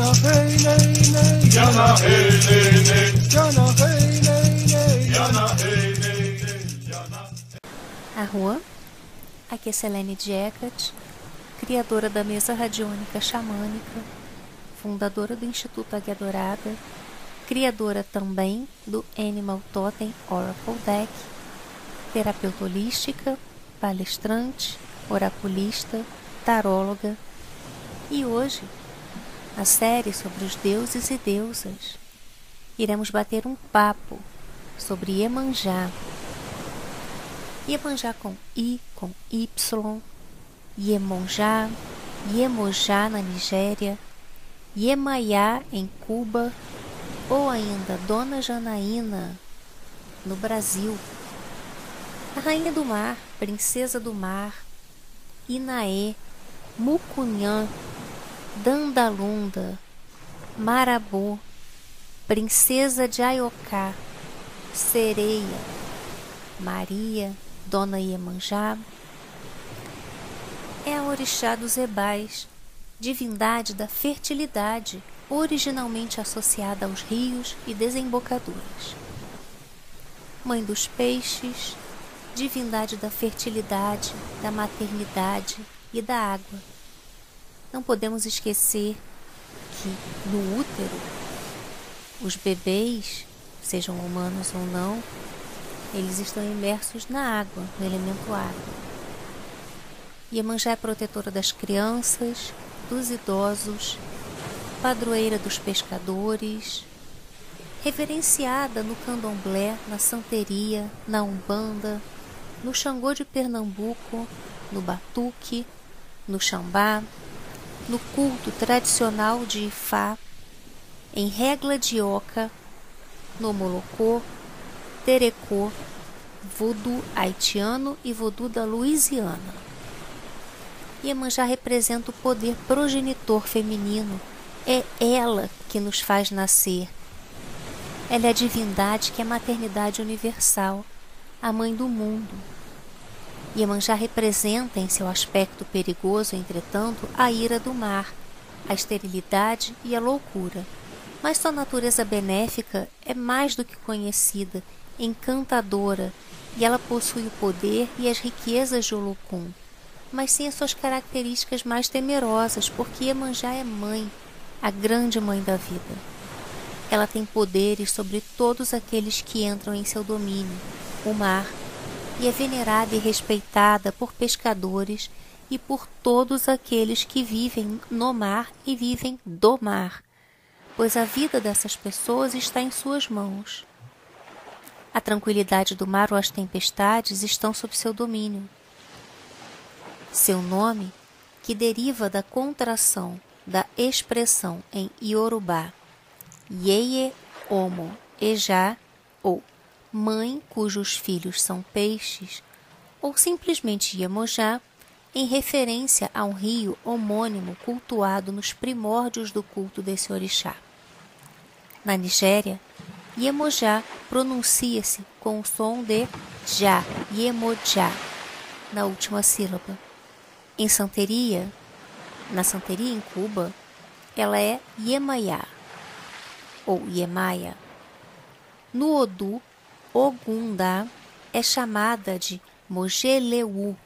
Jana hey nei nei Jana hey nei nei Jana hey nei nei Jana hey nei nei Jana. A rua, aqui é Selene Diecat, criadora da mesa radiônica xamânica, fundadora do Instituto Águia Dourada, criadora também do Animal Totem Oracle Deck, terapeuta holística, palestrante, oraculista, taróloga e hoje a série sobre os deuses e deusas. Iremos bater um papo sobre Iemanjá. Iemanjá com I, com Y, Iemonjá, Iemojá na Nigéria, Iemaiá em Cuba ou ainda Dona Janaína no Brasil. A Rainha do Mar, Princesa do Mar, Inaê, Mucunhã, Dandalunda, Marabô, Princesa de Aioká, Sereia, Maria, Dona Iemanjá. É a orixá dos ebais, divindade da fertilidade, originalmente associada aos rios e desembocaduras. Mãe dos peixes, divindade da fertilidade, da maternidade e da água. Não podemos esquecer que no útero, os bebês, sejam humanos ou não, eles estão imersos na água, no elemento água. Iemanjá é protetora das crianças, dos idosos, padroeira dos pescadores, reverenciada no candomblé, na santeria, na umbanda, no Xangô de Pernambuco, no batuque, no xambá, no culto tradicional de Ifá, em Regla de Oca, no Molocô, Terecô, voodoo haitiano e voodoo da Louisiana. Iemanjá representa o poder progenitor feminino. É ela que nos faz nascer. Ela é a divindade que é a maternidade universal, a mãe do mundo. Iemanjá representa em seu aspecto perigoso, entretanto, a ira do mar, a esterilidade e a loucura. Mas sua natureza benéfica é mais do que conhecida, encantadora, e ela possui o poder e as riquezas de Olocum, mas sim as suas características mais temerosas, porque Iemanjá é mãe, a grande mãe da vida. Ela tem poderes sobre todos aqueles que entram em seu domínio, o mar, e é venerada e respeitada por pescadores e por todos aqueles que vivem no mar e vivem do mar, pois a vida dessas pessoas está em suas mãos. A tranquilidade do mar ou as tempestades estão sob seu domínio. Seu nome, que deriva da contração da expressão em Yorubá Yeye Omo Eja ou mãe cujos filhos são peixes, ou simplesmente Iemonjá, em referência a um rio homônimo cultuado nos primórdios do culto desse orixá. Na Nigéria, Iemonjá pronuncia-se com o som de já, Iemonjá, na última sílaba. Em santeria, na santeria em Cuba, ela é Yemaiá ou Yemaya. No Odu, Ogunda é chamada de Mogeleu,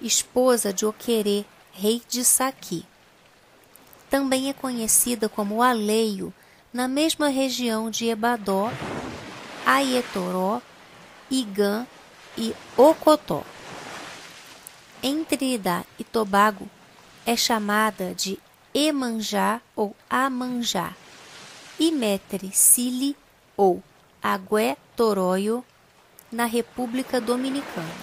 esposa de Oquerê, rei de Saqui. Também é conhecida como Aleio, na mesma região de Ebadó, Aietoró, Igã e Ocotó. Em Trinidad e Tobago é chamada de Emanjá ou Amanjá, e Metre Sili ou Agué Toroio, na República Dominicana.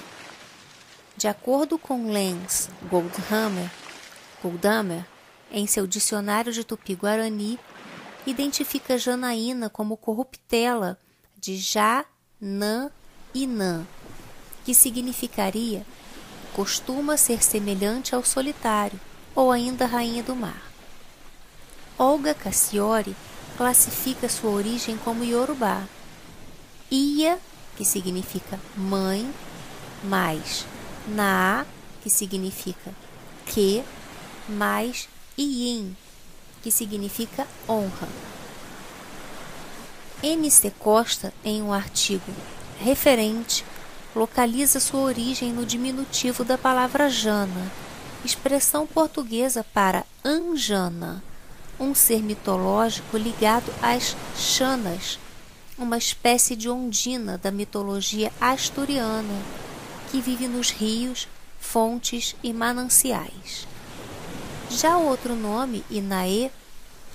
De acordo com Lens Goldhammer, Goldhammer, em seu dicionário de Tupi-Guarani, identifica Janaína como corruptela de Já, Nã e Nã, que significaria costuma ser semelhante ao solitário ou ainda rainha do mar. Olga Cassiori classifica sua origem como Yorubá. Ia, que significa mãe, mais Na, que significa que, mais Yin, que significa honra. N.C. Costa, em um artigo referente, localiza sua origem no diminutivo da palavra Jana, expressão portuguesa para Anjana, um ser mitológico ligado às Xanas, uma espécie de ondina da mitologia asturiana que vive nos rios, fontes e mananciais. Já o outro nome, Inaê,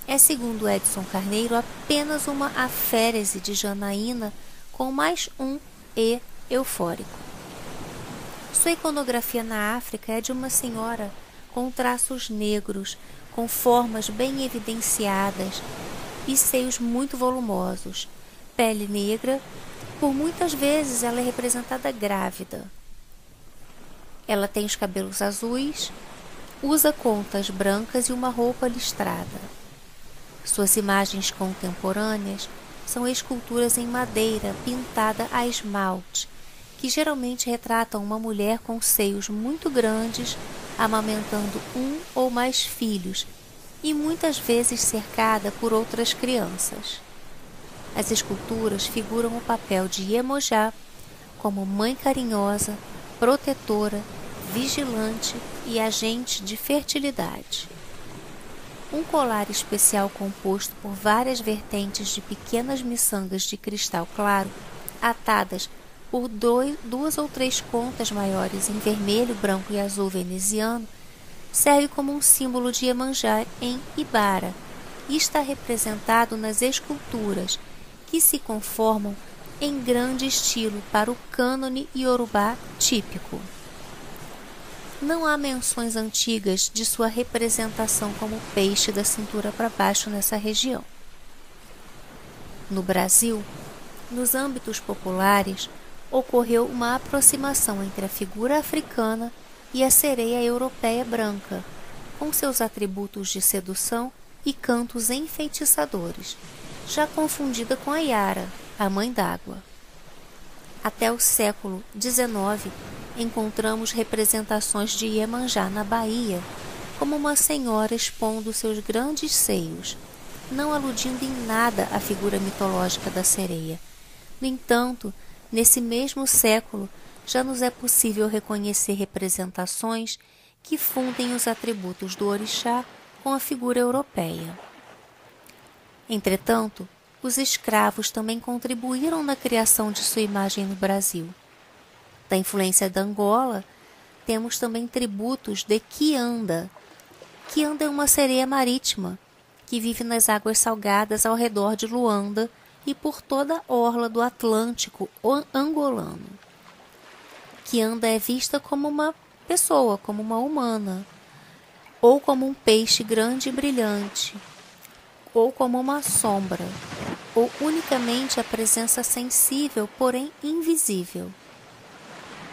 é, segundo Edson Carneiro, apenas uma aférese de Janaína com mais um E eufórico. Sua iconografia na África é de uma senhora com traços negros, com formas bem evidenciadas e seios muito volumosos, pele negra, por muitas vezes ela é representada grávida. Ela tem os cabelos azuis, usa contas brancas e uma roupa listrada. Suas imagens contemporâneas são esculturas em madeira pintada a esmalte, que geralmente retratam uma mulher com seios muito grandes, amamentando um ou mais filhos e muitas vezes cercada por outras crianças. As esculturas figuram o papel de Iemonjá como mãe carinhosa, protetora, vigilante e agente de fertilidade. Um colar especial composto por várias vertentes de pequenas miçangas de cristal claro, atadas por dois, duas ou três contas maiores em vermelho, branco e azul veneziano, serve como um símbolo de Iemanjá em Ibara e está representado nas esculturas que se conformam em grande estilo para o cânone iorubá típico. Não há menções antigas de sua representação como peixe da cintura para baixo nessa região. No Brasil, nos âmbitos populares, ocorreu uma aproximação entre a figura africana e a sereia europeia branca, com seus atributos de sedução e cantos enfeitiçadores, já confundida com a Yara, a mãe d'água. Até o século XIX, encontramos representações de Iemanjá na Bahia, como uma senhora expondo seus grandes seios, não aludindo em nada à figura mitológica da sereia. No entanto, nesse mesmo século, já nos é possível reconhecer representações que fundem os atributos do orixá com a figura europeia. Entretanto, os escravos também contribuíram na criação de sua imagem no Brasil. Da influência da Angola, temos também tributos de Kianda. Kianda é uma sereia marítima que vive nas águas salgadas ao redor de Luanda e por toda a orla do Atlântico angolano. Kianda é vista como uma pessoa, como uma humana, ou como um peixe grande e brilhante, ou como uma sombra, ou unicamente a presença sensível, porém invisível.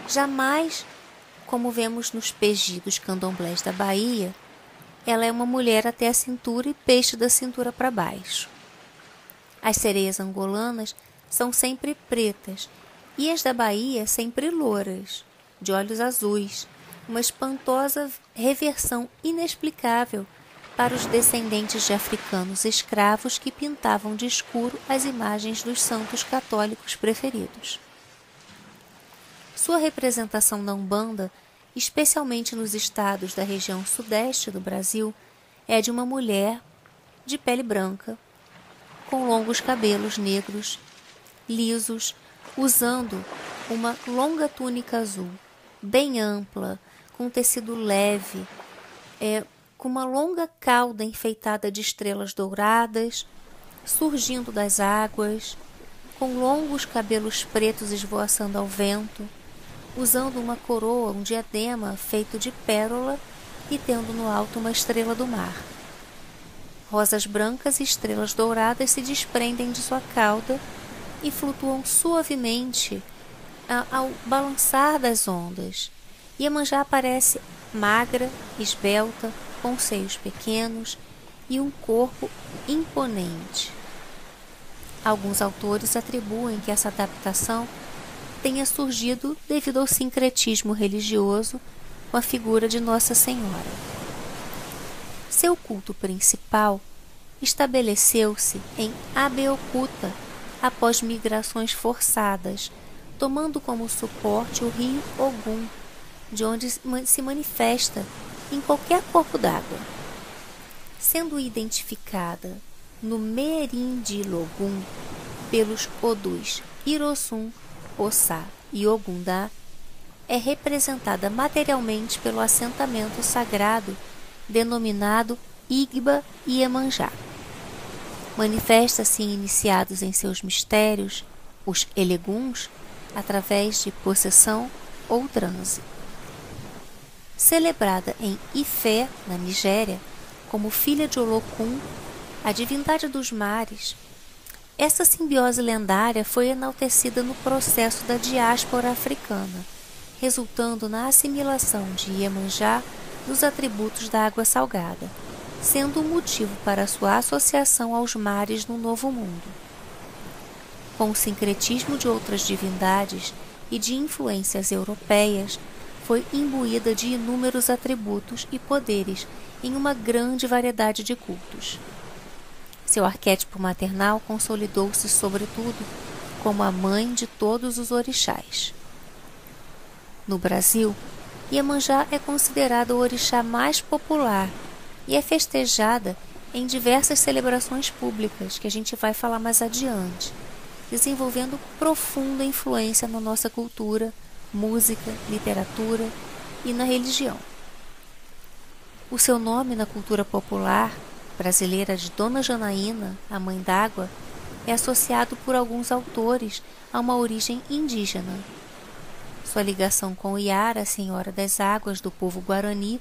Jamais, como vemos nos pegidos candomblés da Bahia, ela é uma mulher até a cintura e peixe da cintura para baixo. As sereias angolanas são sempre pretas e as da Bahia sempre louras, de olhos azuis, uma espantosa reversão inexplicável para os descendentes de africanos escravos que pintavam de escuro as imagens dos santos católicos preferidos. Sua representação na Umbanda, especialmente nos estados da região sudeste do Brasil, é de uma mulher de pele branca, com longos cabelos negros, lisos, usando uma longa túnica azul, bem ampla, com tecido leve, é, com uma longa cauda enfeitada de estrelas douradas, surgindo das águas, com longos cabelos pretos esvoaçando ao vento, usando uma coroa, um diadema feito de pérola e tendo no alto uma estrela do mar. Rosas brancas e estrelas douradas se desprendem de sua cauda e flutuam suavemente ao balançar das ondas. Iemanjá aparece magra, esbelta, com seios pequenos e um corpo imponente. Alguns autores atribuem que essa adaptação tenha surgido devido ao sincretismo religioso com a figura de Nossa Senhora. Seu culto principal estabeleceu-se em Abeokuta após migrações forçadas, tomando como suporte o rio Ogum, de onde se manifesta em qualquer corpo d'água. Sendo identificada no Merindilogum pelos Odus Irosum, Ossá e Ogundá, é representada materialmente pelo assentamento sagrado denominado Igba e Emanjá. Manifesta-se iniciados em seus mistérios, os eleguns, através de possessão ou transe. Celebrada em Ifé, na Nigéria, como filha de Olokun, a divindade dos mares, essa simbiose lendária foi enaltecida no processo da diáspora africana, resultando na assimilação de Iemanjá dos atributos da água salgada, sendo o motivo para sua associação aos mares no Novo Mundo. Com o sincretismo de outras divindades e de influências europeias, foi imbuída de inúmeros atributos e poderes em uma grande variedade de cultos. Seu arquétipo maternal consolidou-se, sobretudo, como a mãe de todos os orixás. No Brasil, Iemanjá é considerada o orixá mais popular e é festejada em diversas celebrações públicas que a gente vai falar mais adiante, desenvolvendo profunda influência na nossa cultura, música, literatura e na religião. O seu nome na cultura popular brasileira de Dona Janaína, a Mãe d'Água, é associado por alguns autores a uma origem indígena. Sua ligação com Iara, Senhora das Águas do povo guarani,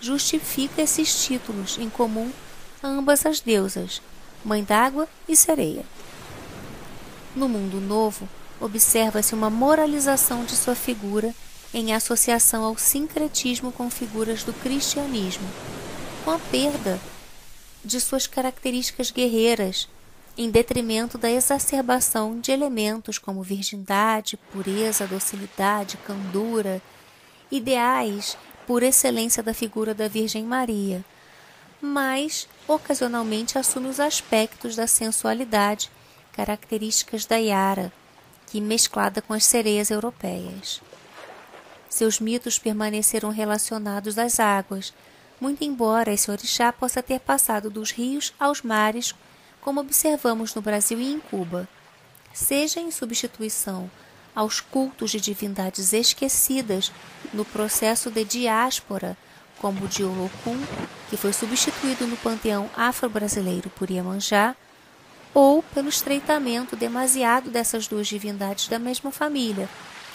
justifica esses títulos em comum a ambas as deusas, Mãe d'Água e Sereia. No mundo novo, observa-se uma moralização de sua figura em associação ao sincretismo com figuras do cristianismo, com a perda de suas características guerreiras, em detrimento da exacerbação de elementos como virgindade, pureza, docilidade, candura, ideais por excelência da figura da Virgem Maria, mas ocasionalmente assume os aspectos da sensualidade, características da Yara, que mesclada com as sereias europeias. Seus mitos permaneceram relacionados às águas, muito embora esse orixá possa ter passado dos rios aos mares, como observamos no Brasil e em Cuba, seja em substituição aos cultos de divindades esquecidas no processo de diáspora, como o de Olocum, que foi substituído no panteão afro-brasileiro por Iemanjá, ou pelo estreitamento demasiado dessas duas divindades da mesma família,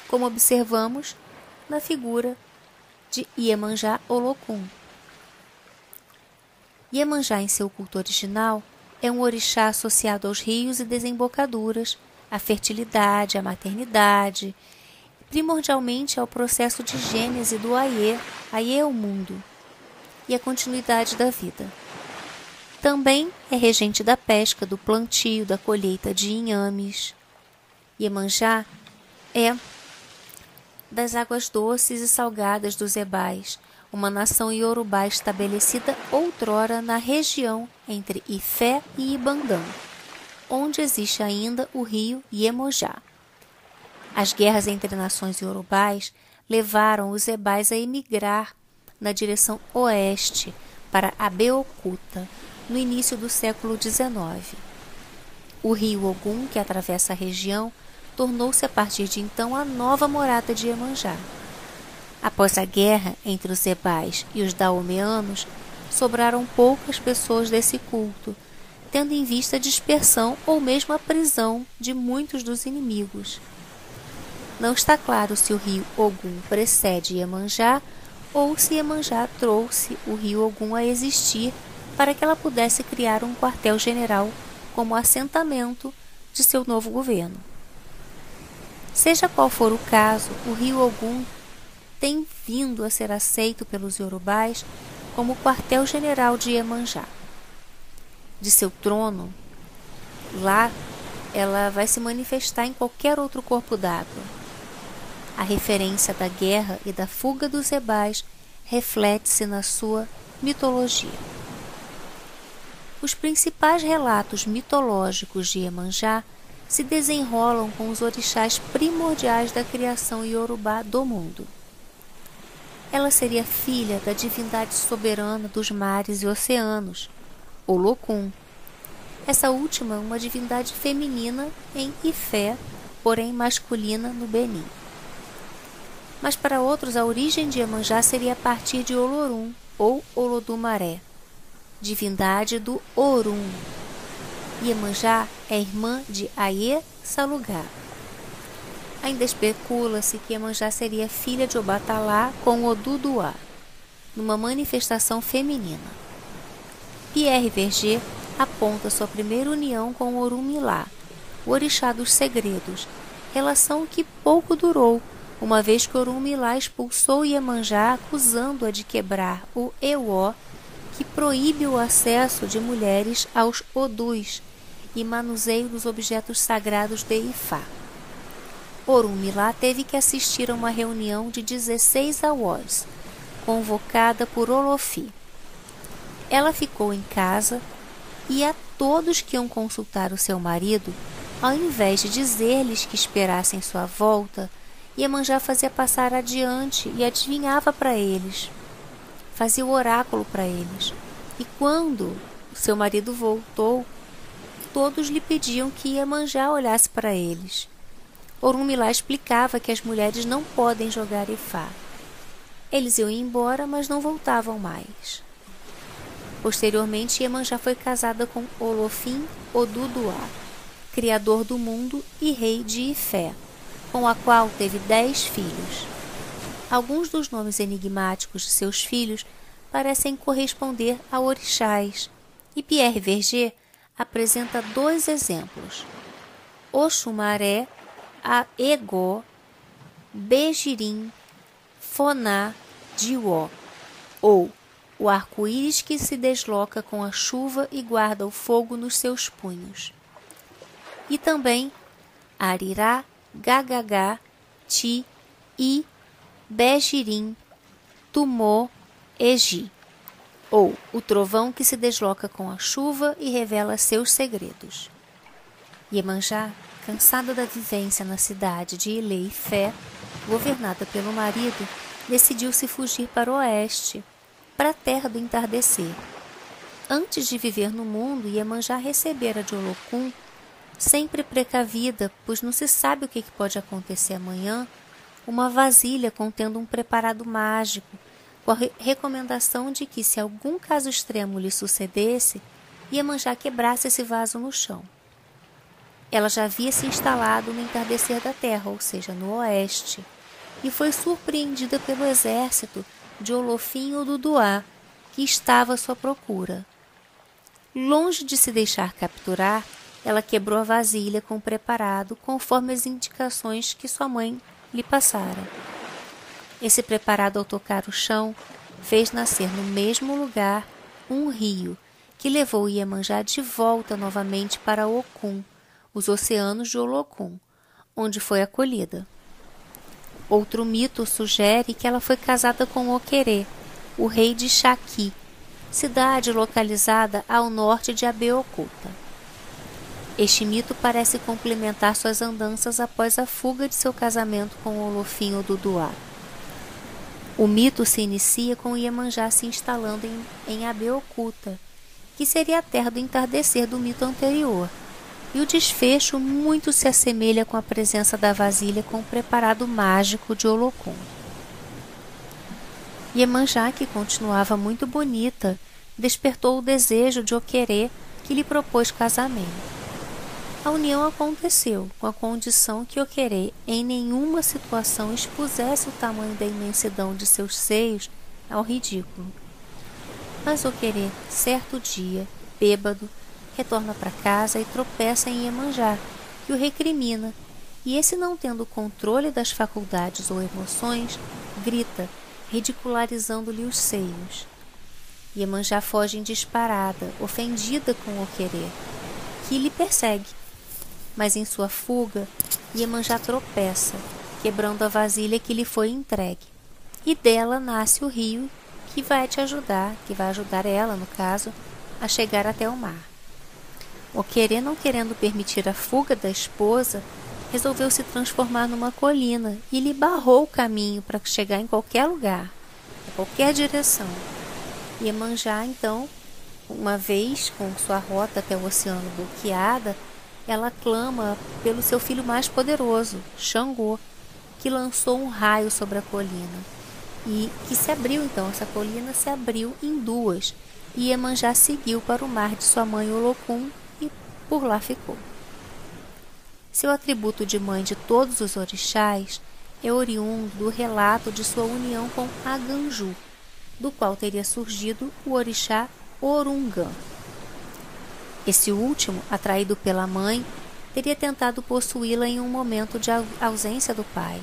como observamos na figura de Iemanjá Olocum. Iemanjá, em seu culto original, é um orixá associado aos rios e desembocaduras, à fertilidade, à maternidade, primordialmente ao processo de gênese do Aie, Aie é o mundo, e a continuidade da vida. Também é regente da pesca, do plantio, da colheita de inhames. Iemanjá é das águas doces e salgadas dos Ebais, uma nação iorubá estabelecida outrora na região entre Ifé e Ibandã, onde existe ainda o rio Iemojá. As guerras entre nações iorubais levaram os ebais a emigrar na direção oeste para Abeokuta, no início do século XIX. O rio Ogum, que atravessa a região, tornou-se a partir de então a nova morada de Iemanjá. Após a guerra entre os Ebais e os Daomeanos, sobraram poucas pessoas desse culto, tendo em vista a dispersão ou mesmo a prisão de muitos dos inimigos. Não está claro se o rio Ogum precede Iemanjá ou se Iemanjá trouxe o rio Ogum a existir para que ela pudesse criar um quartel-general como assentamento de seu novo governo. Seja qual for o caso, o rio Ogum tem vindo a ser aceito pelos iorubais como quartel-general de Iemanjá. De seu trono, lá ela vai se manifestar em qualquer outro corpo d'água. A referência da guerra e da fuga dos ebais reflete-se na sua mitologia. Os principais relatos mitológicos de Iemanjá se desenrolam com os orixás primordiais da criação iorubá do mundo. Ela seria filha da divindade soberana dos mares e oceanos, Olokun. Essa última é uma divindade feminina em Ifé, porém masculina no Benin. Mas para outros a origem de Iemanjá seria a partir de Olorum ou Olodumaré divindade do Orum. Iemanjá é irmã de Aie Salugá. Ainda especula-se que Iemanjá seria filha de Obatalá com Oduduá, numa manifestação feminina. Pierre Verger aponta sua primeira união com Orumilá, o orixá dos segredos, relação que pouco durou, uma vez que Orumilá expulsou Iemanjá acusando-a de quebrar o Euó que proíbe o acesso de mulheres aos odus e manuseio dos objetos sagrados de Ifá. Orumilá teve que assistir a uma reunião de 16 awós, convocada por Olofi. Ela ficou em casa e a todos que iam consultar o seu marido, ao invés de dizer-lhes que esperassem sua volta, Iemanjá fazia passar adiante e adivinhava para eles fazia o oráculo para eles. E quando seu marido voltou, todos lhe pediam que Iemanjá olhasse para eles. Orumilá explicava que as mulheres não podem jogar Ifá. Eles iam embora, mas não voltavam mais. Posteriormente, Iemanjá foi casada com Olofim Oduduá, criador do mundo e rei de Ifé, com a qual teve dez filhos. Alguns dos nomes enigmáticos de seus filhos parecem corresponder a orixás, e Pierre Verger apresenta dois exemplos: Oxumaré, a Egó, Bejirim, Foná, Dió, ou o arco-íris que se desloca com a chuva e guarda o fogo nos seus punhos. E também Arirá, Gagagá, Ti, I, Bejirim, Tumô, Egi, ou o trovão que se desloca com a chuva e revela seus segredos. Iemanjá, cansada da vivência na cidade de Ilê Fé, governada pelo marido, decidiu se fugir para o oeste, para a terra do entardecer. Antes de viver no mundo, Iemanjá recebera de Olocum, sempre precavida, pois não se sabe o que pode acontecer amanhã, uma vasilha contendo um preparado mágico, com a re recomendação de que, se algum caso extremo lhe sucedesse, Iemanjá quebrasse esse vaso no chão. Ela já havia se instalado no entardecer da terra, ou seja, no oeste, e foi surpreendida pelo exército de Olofim ou Duduá, que estava à sua procura. Longe de se deixar capturar, ela quebrou a vasilha com o preparado conforme as indicações que sua mãe lhe passara. Esse preparado ao tocar o chão fez nascer no mesmo lugar um rio que levou Iemanjá de volta novamente para Okun, os oceanos de Olokun, onde foi acolhida. Outro mito sugere que ela foi casada com Oquerê, o rei de Shaki, cidade localizada ao norte de Abeokuta. Este mito parece complementar suas andanças após a fuga de seu casamento com Olofinho Duduá. O mito se inicia com Iemanjá se instalando em, em Abeokuta, que seria a terra do entardecer do mito anterior, e o desfecho muito se assemelha com a presença da vasilha com o preparado mágico de Olocum. Iemanjá, que continuava muito bonita, despertou o desejo de Oquerê, que lhe propôs casamento. A união aconteceu com a condição que Oquerê em nenhuma situação expusesse o tamanho da imensidão de seus seios ao ridículo. Mas Oquerê, certo dia, bêbado, retorna para casa e tropeça em Iemanjá, que o recrimina, e esse não tendo controle das faculdades ou emoções, grita, ridicularizando-lhe os seios. Iemanjá foge em disparada, ofendida com Oquerê, que lhe persegue mas em sua fuga, Iemanjá tropeça, quebrando a vasilha que lhe foi entregue. E dela nasce o rio que vai te ajudar, que vai ajudar ela, no caso, a chegar até o mar. O querer não querendo permitir a fuga da esposa, resolveu se transformar numa colina e lhe barrou o caminho para chegar em qualquer lugar, em qualquer direção. Iemanjá, então, uma vez com sua rota até o oceano bloqueada, ela clama pelo seu filho mais poderoso, Xangô, que lançou um raio sobre a colina e que se abriu então, essa colina se abriu em duas e Iemanjá seguiu para o mar de sua mãe Olocum e por lá ficou. Seu atributo de mãe de todos os orixás é oriundo do relato de sua união com Aganju, do qual teria surgido o orixá Orungã. Esse último, atraído pela mãe, teria tentado possuí-la em um momento de ausência do pai.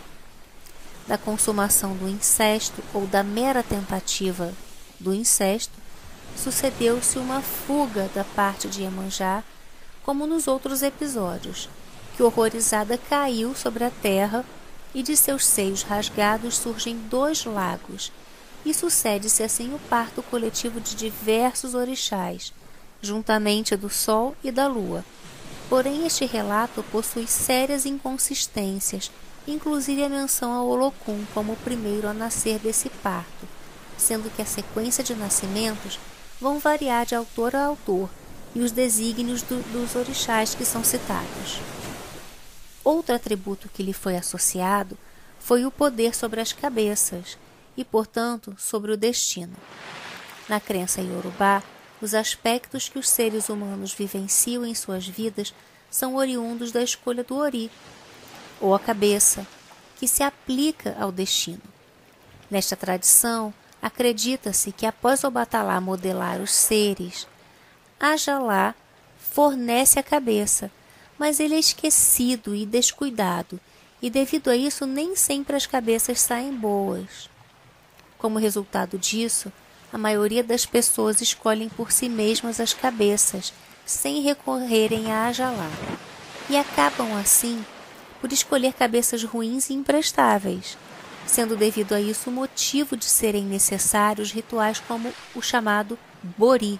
Da consumação do incesto ou da mera tentativa do incesto, sucedeu-se uma fuga da parte de Iemanjá, como nos outros episódios, que horrorizada caiu sobre a terra e de seus seios rasgados surgem dois lagos, e sucede-se assim o parto coletivo de diversos orixás, juntamente do Sol e da Lua. Porém, este relato possui sérias inconsistências, inclusive a menção ao Olocum como o primeiro a nascer desse parto, sendo que a sequência de nascimentos vão variar de autor a autor e os desígnios do, dos orixás que são citados. Outro atributo que lhe foi associado foi o poder sobre as cabeças e, portanto, sobre o destino. Na crença iorubá, os aspectos que os seres humanos vivenciam em suas vidas são oriundos da escolha do ori, ou a cabeça, que se aplica ao destino. Nesta tradição, acredita-se que após Obatalá modelar os seres, Ajalá fornece a cabeça, mas ele é esquecido e descuidado, e devido a isso nem sempre as cabeças saem boas. Como resultado disso, a maioria das pessoas escolhem por si mesmas as cabeças, sem recorrerem a Ajalá, e acabam assim por escolher cabeças ruins e imprestáveis, sendo devido a isso o motivo de serem necessários rituais como o chamado Bori,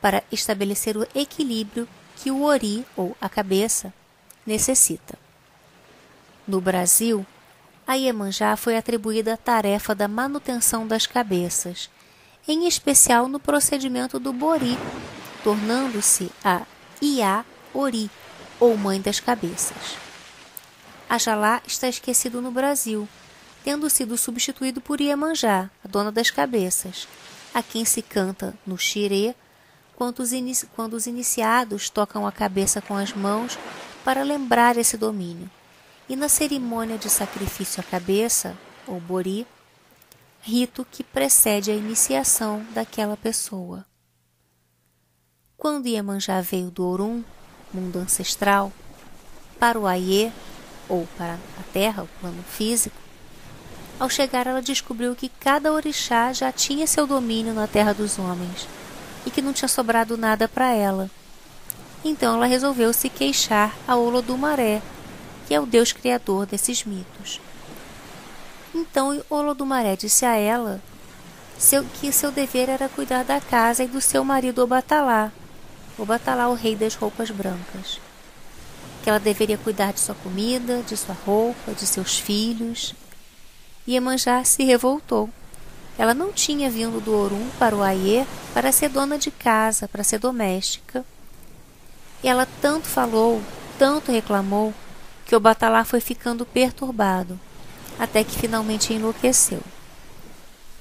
para estabelecer o equilíbrio que o ori, ou a cabeça, necessita. No Brasil, a Iemanjá foi atribuída a tarefa da manutenção das cabeças, em especial no procedimento do Bori, tornando-se a Iá Ori, ou Mãe das Cabeças. Ajalá está esquecido no Brasil, tendo sido substituído por Iemanjá, a dona das cabeças, a quem se canta no xirê quando os, quando os iniciados tocam a cabeça com as mãos para lembrar esse domínio. E na cerimônia de sacrifício à cabeça, ou bori, rito que precede a iniciação daquela pessoa. Quando Iemanjá veio do Orum, mundo ancestral, para o Aie, ou para a Terra, o plano físico, ao chegar ela descobriu que cada orixá já tinha seu domínio na terra dos homens e que não tinha sobrado nada para ela. Então ela resolveu se queixar a Olodumaré, que é o deus criador desses mitos. Então Olodumaré disse a ela seu, que seu dever era cuidar da casa e do seu marido Obatalá, Obatalá, o rei das roupas brancas. Que ela deveria cuidar de sua comida, de sua roupa, de seus filhos. E Iemanjá se revoltou ela não tinha vindo do Orum para o Aie para ser dona de casa, para ser doméstica. E ela tanto falou, tanto reclamou, que o Batalá foi ficando perturbado, até que finalmente enlouqueceu.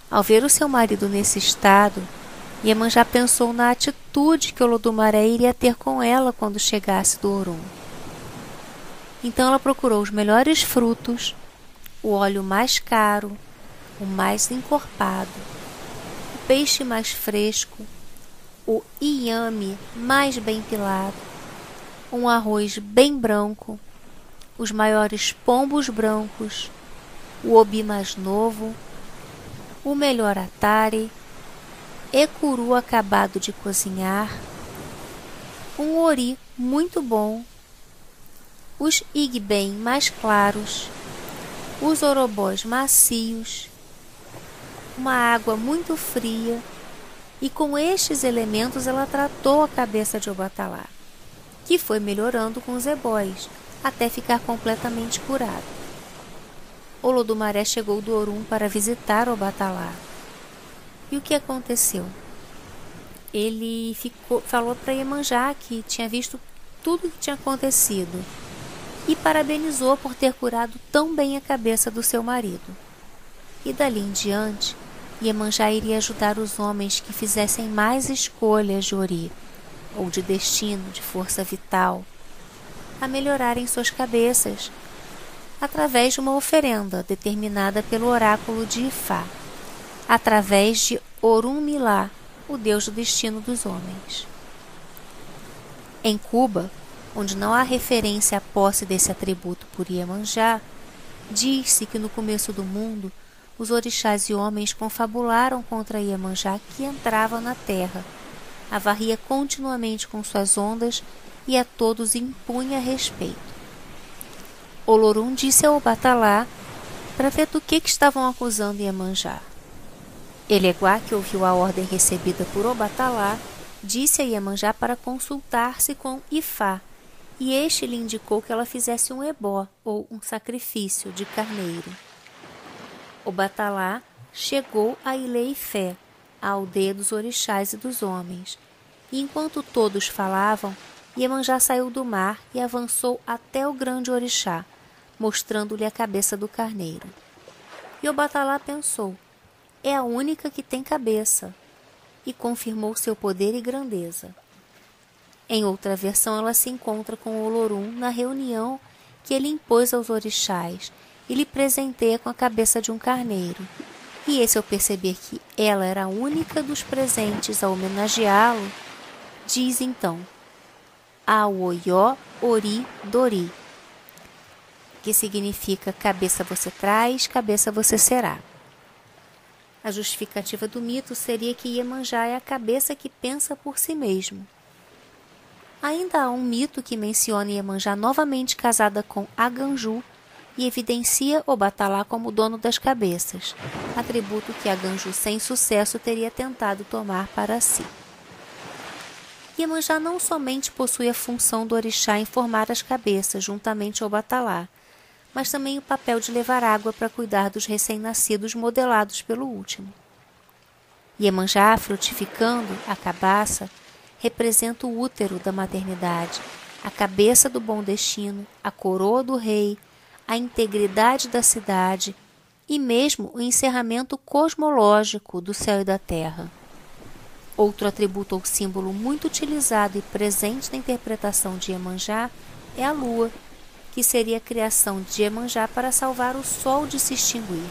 Ao ver o seu marido nesse estado, Iemanjá pensou na atitude que o Lodumaré iria ter com ela quando chegasse do Orum. Então ela procurou os melhores frutos, o óleo mais caro, o mais encorpado, o peixe mais fresco, o iame mais bem pilado, um arroz bem branco, os maiores pombos brancos, o obi mais novo, o melhor atare, ecuru acabado de cozinhar, um ori muito bom, os igben mais claros, os orobós macios uma água muito fria, e com estes elementos ela tratou a cabeça de Obatalá, que foi melhorando com os ebóis, até ficar completamente curado. Olodumaré chegou do Orum para visitar Obatalá. E o que aconteceu? Ele ficou, falou para Iemanjá que tinha visto tudo o que tinha acontecido e parabenizou por ter curado tão bem a cabeça do seu marido. E dali em diante, Iemanjá iria ajudar os homens que fizessem mais escolhas de Ori, ou de destino, de força vital, a melhorarem suas cabeças, através de uma oferenda determinada pelo oráculo de Ifá, através de Orunmilá, o deus do destino dos homens. Em Cuba, onde não há referência à posse desse atributo por Iemanjá, diz-se que no começo do mundo os orixás e homens confabularam contra Iemanjá que entrava na terra, a varria continuamente com suas ondas e a todos impunha respeito. Olorum disse ao Batalá para ver do que, que estavam acusando Iemanjá. Eleguá, que ouviu a ordem recebida por Obatalá, disse a Iemanjá para consultar-se com Ifá, e este lhe indicou que ela fizesse um ebó, ou um sacrifício de carneiro. O Batalá chegou a Ileifé, a aldeia dos orixás e dos homens, e enquanto todos falavam, Iemanjá saiu do mar e avançou até o grande orixá, mostrando-lhe a cabeça do carneiro. E o Batalá pensou, é a única que tem cabeça, e confirmou seu poder e grandeza. Em outra versão, ela se encontra com Olorum na reunião que ele impôs aos orixás e lhe presenteia com a cabeça de um carneiro. E esse, ao perceber que ela era a única dos presentes a homenageá-lo, diz então: Aoyó Ori Dori, que significa cabeça você traz, cabeça você será. A justificativa do mito seria que Iemanjá é a cabeça que pensa por si mesmo Ainda há um mito que menciona Iemanjá novamente casada com Aganju e evidencia o Batalá como dono das cabeças, atributo que Aganju sem sucesso teria tentado tomar para si. Iemanjá não somente possui a função do orixá em formar as cabeças juntamente ao Batalá, mas também o papel de levar água para cuidar dos recém-nascidos modelados pelo último. Iemanjá, frutificando a cabaça, representa o útero da maternidade, a cabeça do bom destino, a coroa do rei, a integridade da cidade e mesmo o encerramento cosmológico do céu e da terra. Outro atributo ou símbolo muito utilizado e presente na interpretação de Iemanjá é a lua, que seria a criação de Iemanjá para salvar o sol de se extinguir.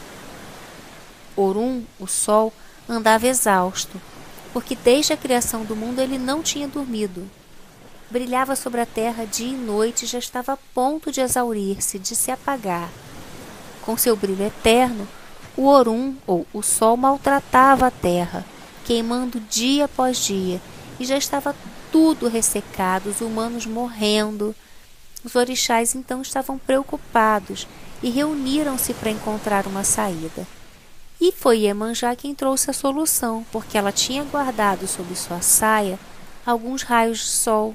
Orum, o sol, andava exausto, porque desde a criação do mundo ele não tinha dormido. Brilhava sobre a terra dia e noite e já estava a ponto de exaurir-se, de se apagar. Com seu brilho eterno, o Orum, ou o Sol, maltratava a terra, queimando dia após dia, e já estava tudo ressecado, os humanos morrendo. Os orixás então estavam preocupados e reuniram-se para encontrar uma saída. E foi Iemanjá quem trouxe a solução, porque ela tinha guardado sob sua saia alguns raios de sol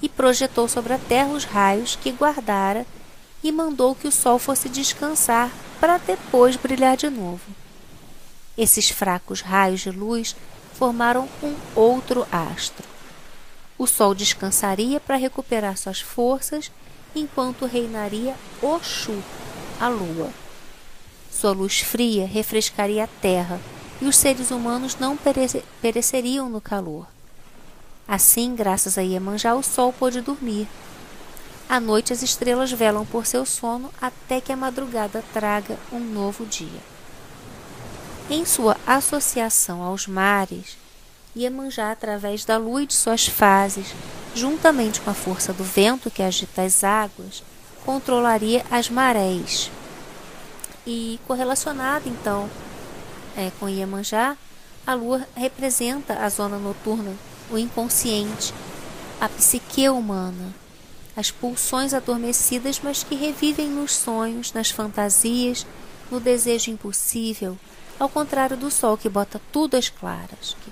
e projetou sobre a terra os raios que guardara e mandou que o sol fosse descansar para depois brilhar de novo. Esses fracos raios de luz formaram um outro astro. O sol descansaria para recuperar suas forças, enquanto reinaria Oxu, a lua. Sua luz fria refrescaria a terra e os seres humanos não perece pereceriam no calor. Assim, graças a Iemanjá, o sol pôde dormir. À noite as estrelas velam por seu sono até que a madrugada traga um novo dia. Em sua associação aos mares, Iemanjá, através da lua e de suas fases, juntamente com a força do vento que agita as águas, controlaria as marés, e correlacionado então é, com Iemanjá, a lua representa a zona noturna, o inconsciente, a psique humana, as pulsões adormecidas, mas que revivem nos sonhos, nas fantasias, no desejo impossível, ao contrário do sol que bota tudo às claras, que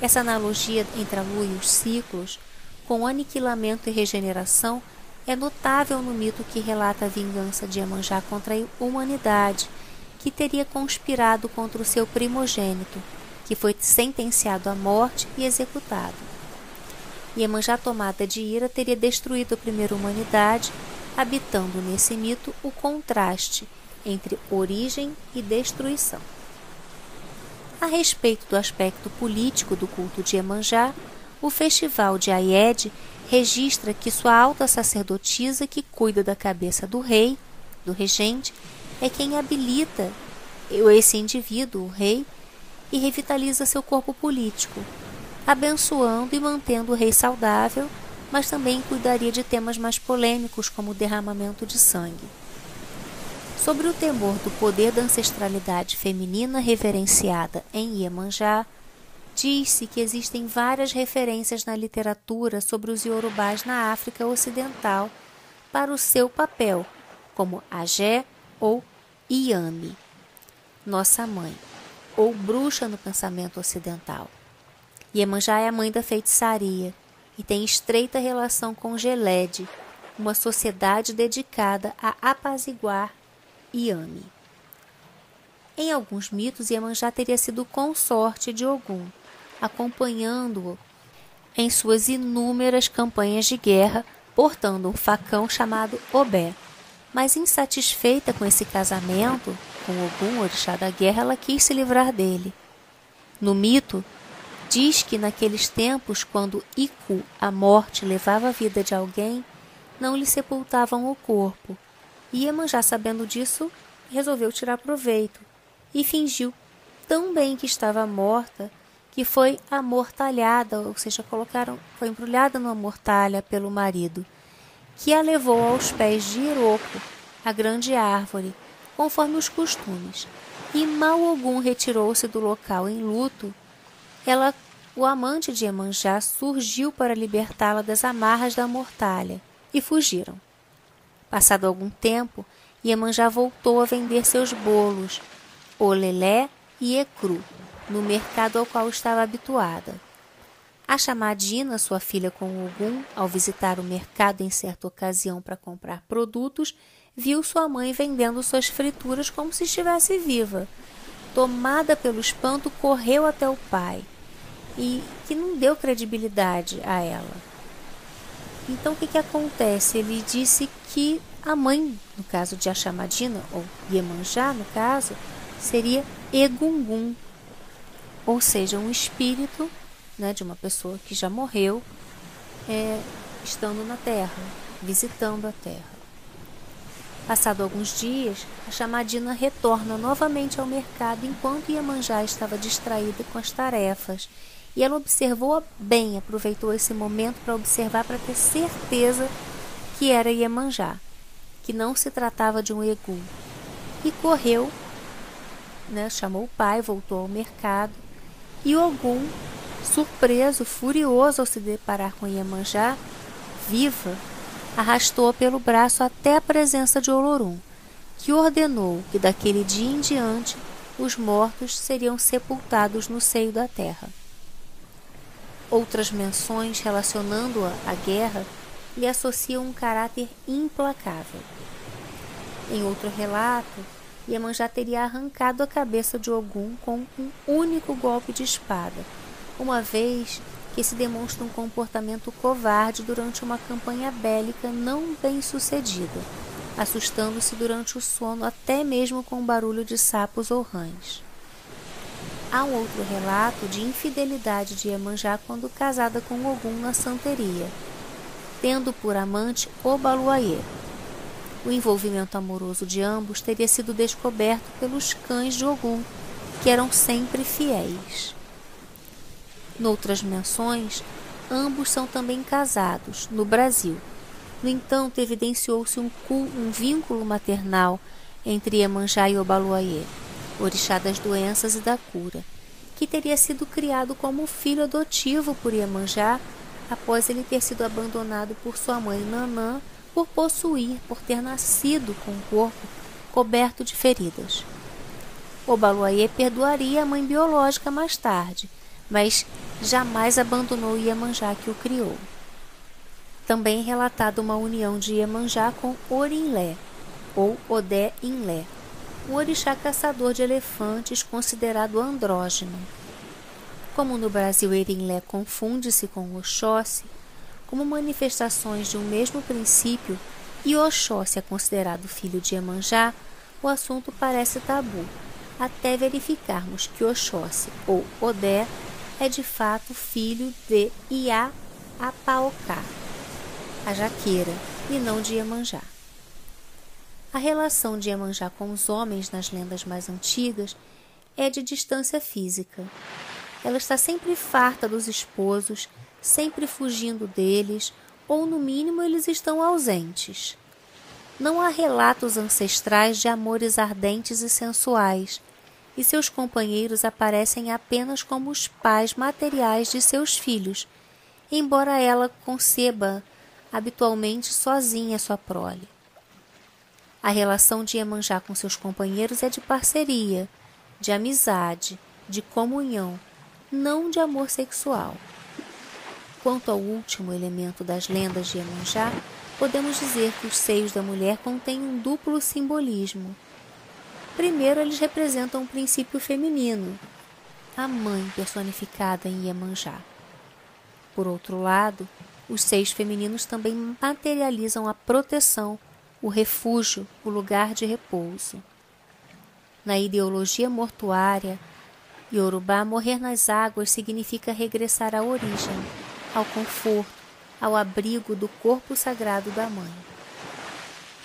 Essa analogia entre a lua e os ciclos, com aniquilamento e regeneração, é notável no mito que relata a vingança de Iemanjá contra a humanidade, que teria conspirado contra o seu primogênito, que foi sentenciado à morte e executado. Iemanjá, tomada de ira, teria destruído a primeira humanidade, habitando nesse mito o contraste entre origem e destruição. A respeito do aspecto político do culto de Iemanjá, o festival de Ayed registra que sua alta sacerdotisa, que cuida da cabeça do rei, do regente, é quem habilita esse indivíduo, o rei, e revitaliza seu corpo político, abençoando e mantendo o rei saudável, mas também cuidaria de temas mais polêmicos como o derramamento de sangue. Sobre o temor do poder da ancestralidade feminina reverenciada em Iemanjá, Diz-se que existem várias referências na literatura sobre os iorubás na África Ocidental para o seu papel, como Agé ou Iame, nossa mãe, ou bruxa no pensamento ocidental. Iemanjá é a mãe da feitiçaria e tem estreita relação com Gelede, uma sociedade dedicada a apaziguar Iame. Em alguns mitos, Iemanjá teria sido consorte de Ogum, acompanhando-o em suas inúmeras campanhas de guerra, portando um facão chamado Obé. Mas insatisfeita com esse casamento, com Ogum, orixá da guerra, ela quis se livrar dele. No mito, diz que naqueles tempos, quando Iku, a morte, levava a vida de alguém, não lhe sepultavam o corpo. Iemanjá, sabendo disso, resolveu tirar proveito e fingiu tão bem que estava morta que foi amortalhada, ou seja, colocaram, foi embrulhada numa mortalha pelo marido, que a levou aos pés de Iroco, a grande árvore, conforme os costumes. E mal algum retirou-se do local em luto, ela, o amante de Emanjá, surgiu para libertá-la das amarras da mortalha, e fugiram. Passado algum tempo, Iemanjá voltou a vender seus bolos, olelé e ecru, no mercado ao qual estava habituada. A chamadina, sua filha com Ogum, ao visitar o mercado em certa ocasião para comprar produtos, viu sua mãe vendendo suas frituras como se estivesse viva. Tomada pelo espanto, correu até o pai e que não deu credibilidade a ela. Então o que, que acontece? Ele disse que a mãe, no caso de Achamadina, ou Iemanjá, no caso, seria Egungun, ou seja, um espírito né, de uma pessoa que já morreu é, estando na Terra, visitando a Terra. Passado alguns dias, a chamadina retorna novamente ao mercado enquanto Iemanjá estava distraída com as tarefas. E ela observou bem, aproveitou esse momento para observar para ter certeza que era Iemanjá, que não se tratava de um egu. E correu, né, chamou o pai, voltou ao mercado e Ogum, surpreso, furioso ao se deparar com Iemanjá, viva, arrastou-a pelo braço até a presença de Olorum, que ordenou que daquele dia em diante os mortos seriam sepultados no seio da terra. Outras menções relacionando-a à guerra lhe associam um caráter implacável. Em outro relato, Iemanjá teria arrancado a cabeça de Ogum com um único golpe de espada, uma vez que se demonstra um comportamento covarde durante uma campanha bélica não bem sucedida, assustando-se durante o sono até mesmo com o barulho de sapos ou rãs. Há um outro relato de infidelidade de Iemanjá quando casada com Ogum na santeria, tendo por amante Obaluayê, o envolvimento amoroso de ambos teria sido descoberto pelos cães de Ogum, que eram sempre fiéis. Noutras menções, ambos são também casados, no Brasil. No entanto, evidenciou-se um, um, vínculo maternal entre Iemanjá e Obaluayê, orixá das doenças e da cura, que teria sido criado como filho adotivo por Iemanjá após ele ter sido abandonado por sua mãe Nanã por possuir, por ter nascido com o corpo coberto de feridas. O Baluayê perdoaria a mãe biológica mais tarde, mas jamais abandonou Iemanjá que o criou. Também é relatada uma união de Iemanjá com Orinlé, ou Odé Inlé, um orixá caçador de elefantes considerado andrógeno. Como no Brasil Erinlé confunde-se com Oxóssi, como manifestações de um mesmo princípio, e Oxóssi é considerado filho de Iemanjá, o assunto parece tabu, até verificarmos que Oxóssi, ou Odé, é de fato filho de Iá Apaocá, a jaqueira, e não de Iemanjá. A relação de Iemanjá com os homens nas lendas mais antigas é de distância física. Ela está sempre farta dos esposos, sempre fugindo deles, ou no mínimo eles estão ausentes. Não há relatos ancestrais de amores ardentes e sensuais, e seus companheiros aparecem apenas como os pais materiais de seus filhos, embora ela conceba habitualmente sozinha sua prole. A relação de Iemanjá com seus companheiros é de parceria, de amizade, de comunhão, não de amor sexual. Quanto ao último elemento das lendas de Iemanjá, podemos dizer que os seios da mulher contêm um duplo simbolismo. Primeiro, eles representam um princípio feminino, a mãe personificada em Iemanjá. Por outro lado, os seios femininos também materializam a proteção, o refúgio, o lugar de repouso. Na ideologia mortuária, Yorubá, morrer nas águas significa regressar à origem, ao conforto, ao abrigo do corpo sagrado da mãe.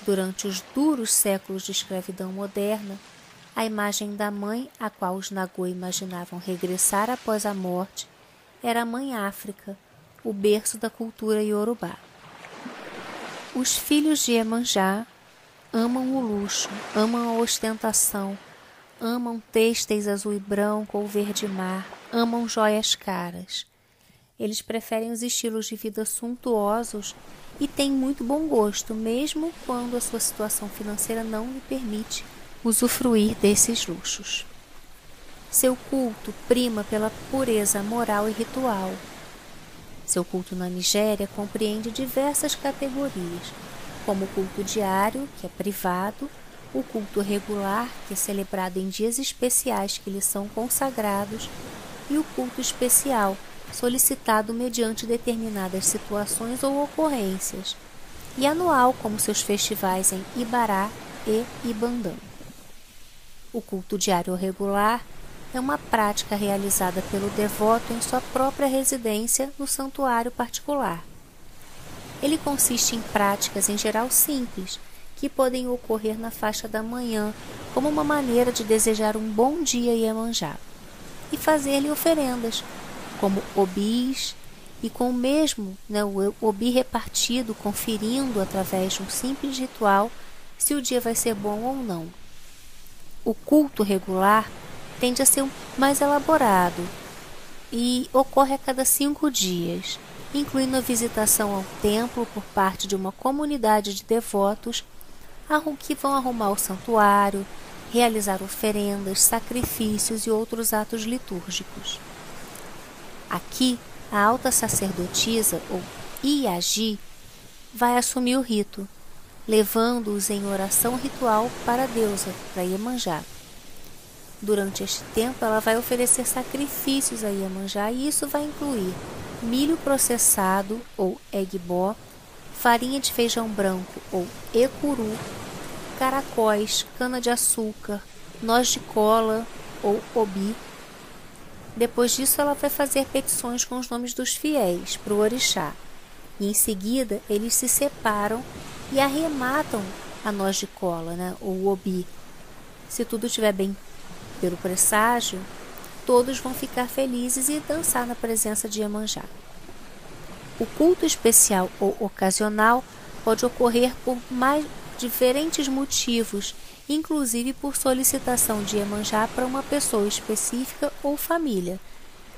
Durante os duros séculos de escravidão moderna, a imagem da mãe, a qual os Nagô imaginavam regressar após a morte, era a Mãe África, o berço da cultura iorubá. Os filhos de Emanjá amam o luxo, amam a ostentação, amam têxteis azul e branco ou verde mar, amam joias caras. Eles preferem os estilos de vida suntuosos e têm muito bom gosto, mesmo quando a sua situação financeira não lhe permite usufruir desses luxos. Seu culto prima pela pureza moral e ritual. Seu culto na Nigéria compreende diversas categorias, como o culto diário, que é privado, o culto regular, que é celebrado em dias especiais que lhe são consagrados, e o culto especial, solicitado mediante determinadas situações ou ocorrências, e anual, como seus festivais em Ibará e Ibandã. O culto diário regular é uma prática realizada pelo devoto em sua própria residência no santuário particular. Ele consiste em práticas em geral simples, que podem ocorrer na faixa da manhã, como uma maneira de desejar um bom dia a Iemanjá, e fazer-lhe oferendas, como obis, e com o mesmo né, o obi repartido, conferindo através de um simples ritual se o dia vai ser bom ou não. O culto regular tende a ser mais elaborado e ocorre a cada cinco dias, incluindo a visitação ao templo por parte de uma comunidade de devotos que vão arrumar o santuário, realizar oferendas, sacrifícios e outros atos litúrgicos. Aqui, a alta sacerdotisa, ou Iagi, vai assumir o rito, levando-os em oração ritual para a deusa, para Iemanjá. Durante este tempo, ela vai oferecer sacrifícios a Iemanjá e isso vai incluir milho processado ou egbó, farinha de feijão branco ou ecuru, caracóis, cana-de-açúcar, noz de cola ou obi. Depois disso, ela vai fazer petições com os nomes dos fiéis para o orixá. E em seguida, eles se separam e arrematam a noz de cola, né, ou obi. Se tudo estiver bem pelo presságio, todos vão ficar felizes e dançar na presença de Iemanjá. O culto especial ou ocasional pode ocorrer por mais diferentes motivos, inclusive por solicitação de Iemanjá para uma pessoa específica ou família,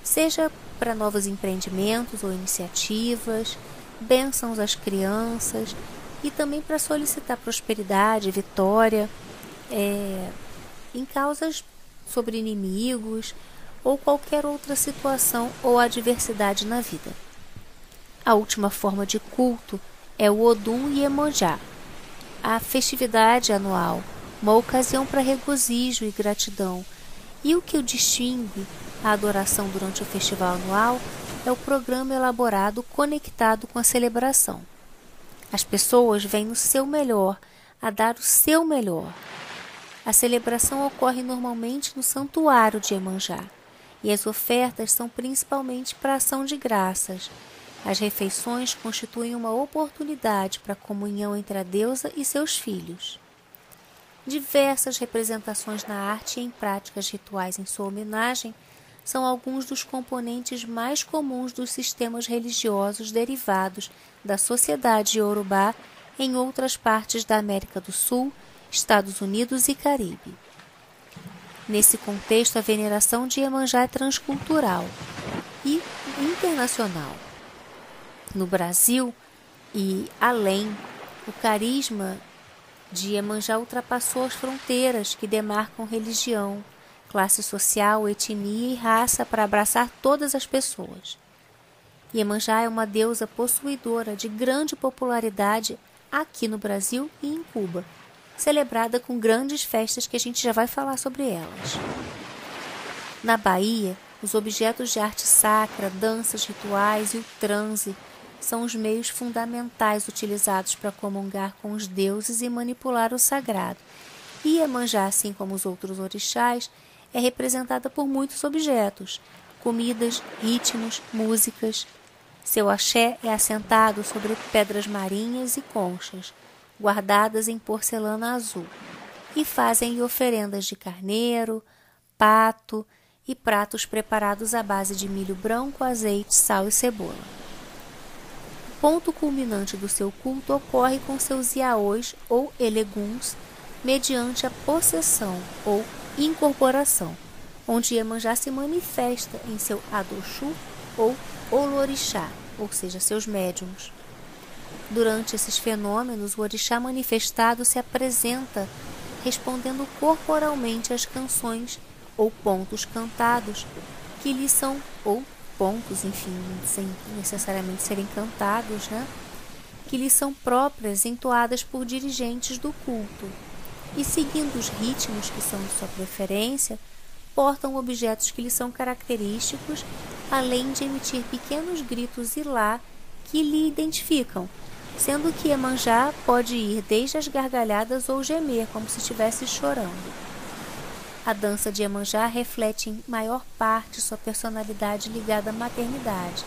seja para novos empreendimentos ou iniciativas, bênçãos às crianças, e também para solicitar prosperidade, vitória é, em causas sobre inimigos ou qualquer outra situação ou adversidade na vida. A última forma de culto é o Odum Iemanjá, a festividade anual, uma ocasião para regozijo e gratidão. E o que o distingue a adoração durante o festival anual é o programa elaborado conectado com a celebração. As pessoas vêm no seu melhor a dar o seu melhor. A celebração ocorre normalmente no santuário de Emanjá e as ofertas são principalmente para ação de graças. As refeições constituem uma oportunidade para a comunhão entre a deusa e seus filhos. Diversas representações na arte e em práticas rituais em sua homenagem são alguns dos componentes mais comuns dos sistemas religiosos derivados da sociedade iorubá em outras partes da América do Sul, Estados Unidos e Caribe. Nesse contexto, a veneração de Iemanjá é transcultural e internacional. No Brasil e além, o carisma de Iemanjá ultrapassou as fronteiras que demarcam religião, classe social, etnia e raça para abraçar todas as pessoas. Iemanjá é uma deusa possuidora de grande popularidade aqui no Brasil e em Cuba, celebrada com grandes festas que a gente já vai falar sobre elas. Na Bahia, os objetos de arte sacra, danças rituais e o transe são os meios fundamentais utilizados para comungar com os deuses e manipular o sagrado. E Iemanjá, assim como os outros orixás, é representada por muitos objetos, comidas, ritmos, músicas. Seu axé é assentado sobre pedras marinhas e conchas, guardadas em porcelana azul, e fazem-lhe oferendas de carneiro, pato e pratos preparados à base de milho branco, azeite, sal e cebola. O ponto culminante do seu culto ocorre com seus iaôs ou eleguns, mediante a possessão ou incorporação, onde Iemanjá se manifesta em seu Adoshu ou Olorixá, ou seja, seus médiums. Durante esses fenômenos, o orixá manifestado se apresenta respondendo corporalmente às canções ou pontos cantados que lhe são ou pontos, enfim, sem necessariamente serem cantados, né? Que lhe são próprias, entoadas por dirigentes do culto e seguindo os ritmos que são de sua preferência, portam objetos que lhe são característicos, além de emitir pequenos gritos e lá que lhe identificam, sendo que Emanjá pode ir desde as gargalhadas ou gemer como se estivesse chorando. A dança de Emanjá reflete em maior parte sua personalidade ligada à maternidade,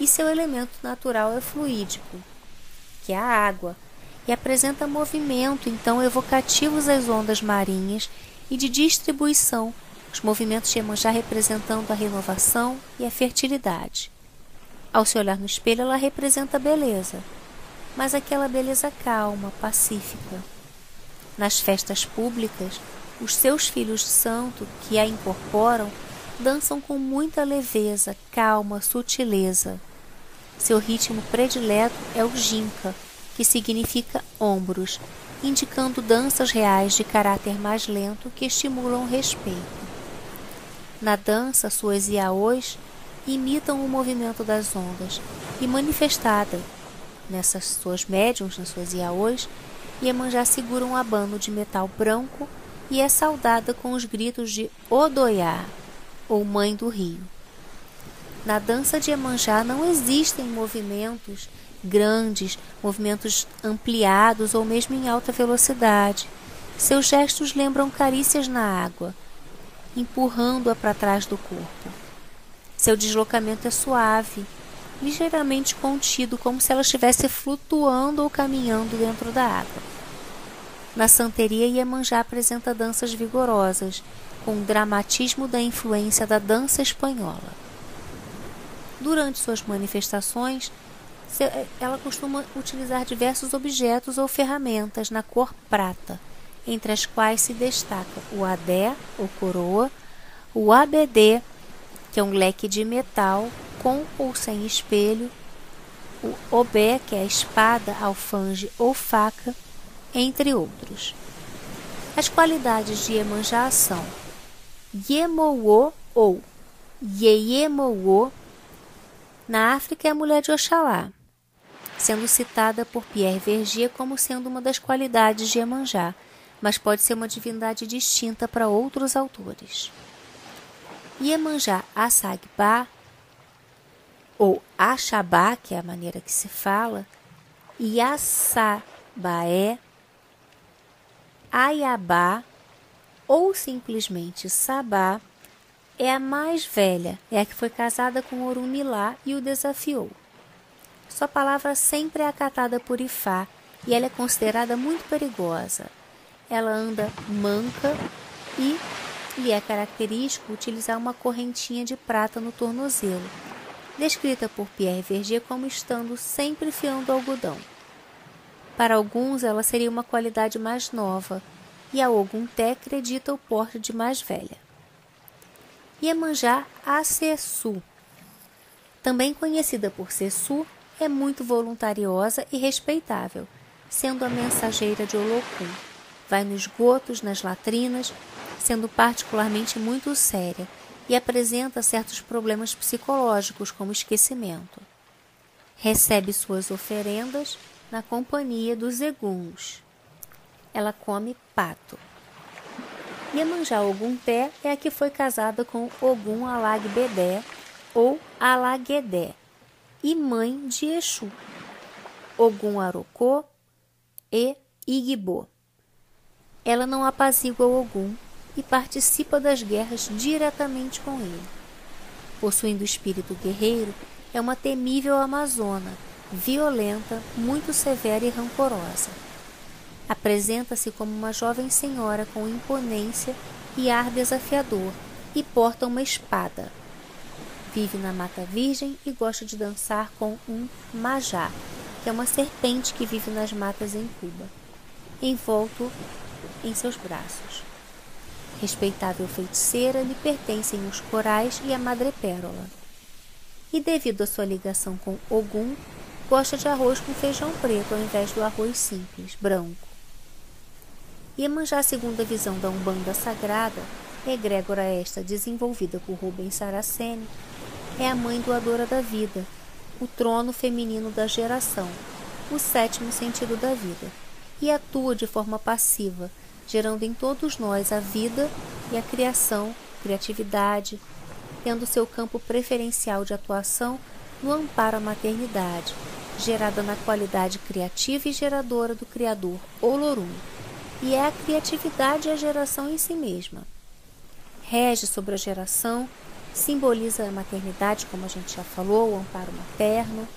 e seu elemento natural é fluídico, que é a água, e apresenta movimento, então evocativos às ondas marinhas e de distribuição, os movimentos de Iemanjá representando a renovação e a fertilidade. Ao se olhar no espelho, ela representa a beleza, mas aquela beleza calma, pacífica. Nas festas públicas, os seus filhos de santo, que a incorporam, dançam com muita leveza, calma, sutileza. Seu ritmo predileto é o jinca, que significa ombros, indicando danças reais de caráter mais lento que estimulam respeito. Na dança, suas iaôs imitam o movimento das ondas e manifestada nessas suas médiums, nas suas iaôs, Iemanjá segura um abano de metal branco e é saudada com os gritos de Odoiá, ou Mãe do Rio. Na dança de Iemanjá não existem movimentos grandes, movimentos ampliados ou mesmo em alta velocidade. Seus gestos lembram carícias na água, empurrando-a para trás do corpo. Seu deslocamento é suave, ligeiramente contido, como se ela estivesse flutuando ou caminhando dentro da água. Na santeria, Iemanjá apresenta danças vigorosas, com o dramatismo da influência da dança espanhola. Durante suas manifestações, ela costuma utilizar diversos objetos ou ferramentas na cor prata, entre as quais se destaca o adé, ou coroa, o ABD, que é um leque de metal com ou sem espelho, o obé, que é a espada, alfange ou faca, entre outros. As qualidades de Iemanjá são Yemowo ou Yeyemowo, na África é a mulher de Oxalá, sendo citada por Pierre Verger como sendo uma das qualidades de Iemanjá, mas pode ser uma divindade distinta para outros autores. Iemanjá Assagba, ou Axabá, que é a maneira que se fala, e Assabaé, Ayabá, ou simplesmente Sabá, é a mais velha, é a que foi casada com Orunmilá e o desafiou. Sua palavra sempre é acatada por Ifá e ela é considerada muito perigosa. Ela anda manca e lhe é característico utilizar uma correntinha de prata no tornozelo, descrita por Pierre Verger como estando sempre fiando algodão. Para alguns, ela seria uma qualidade mais nova, e a Ogunté acredita o porte de mais velha. Iemanjá Acessu, também conhecida por Sessu, é muito voluntariosa e respeitável, sendo a mensageira de Olocum. Vai nos esgotos, nas latrinas, sendo particularmente muito séria e apresenta certos problemas psicológicos, como esquecimento. Recebe suas oferendas na companhia dos eguns. Ela come pato. Iemanjá Ogunté é a que foi casada com Ogum Alagbedé ou Alaguedé e mãe de Exu, Ogum Arocô e Igbo. Ela não apazigua Ogum e participa das guerras diretamente com ele. Possuindo espírito guerreiro, é uma temível amazona, violenta, muito severa e rancorosa. Apresenta-se como uma jovem senhora com imponência e ar desafiador e porta uma espada. Vive na Mata Virgem e gosta de dançar com um majá, que é uma serpente que vive nas matas em Cuba, envolto em seus braços. Respeitável feiticeira, lhe pertencem os corais e a madrepérola. E devido à sua ligação com Ogum, gosta de arroz com feijão preto ao invés do arroz simples, branco. Iemanjá, segundo a visão da Umbanda Sagrada, egrégora esta desenvolvida por Rubens Saraceni, é a mãe doadora da vida, o trono feminino da geração, o sétimo sentido da vida, e atua de forma passiva, gerando em todos nós a vida e a criação, criatividade, tendo seu campo preferencial de atuação no amparo à maternidade, gerada na qualidade criativa e geradora do Criador Olorum e é a criatividade e a geração em si mesma. Rege sobre a geração, simboliza a maternidade, como a gente já falou, o amparo materno.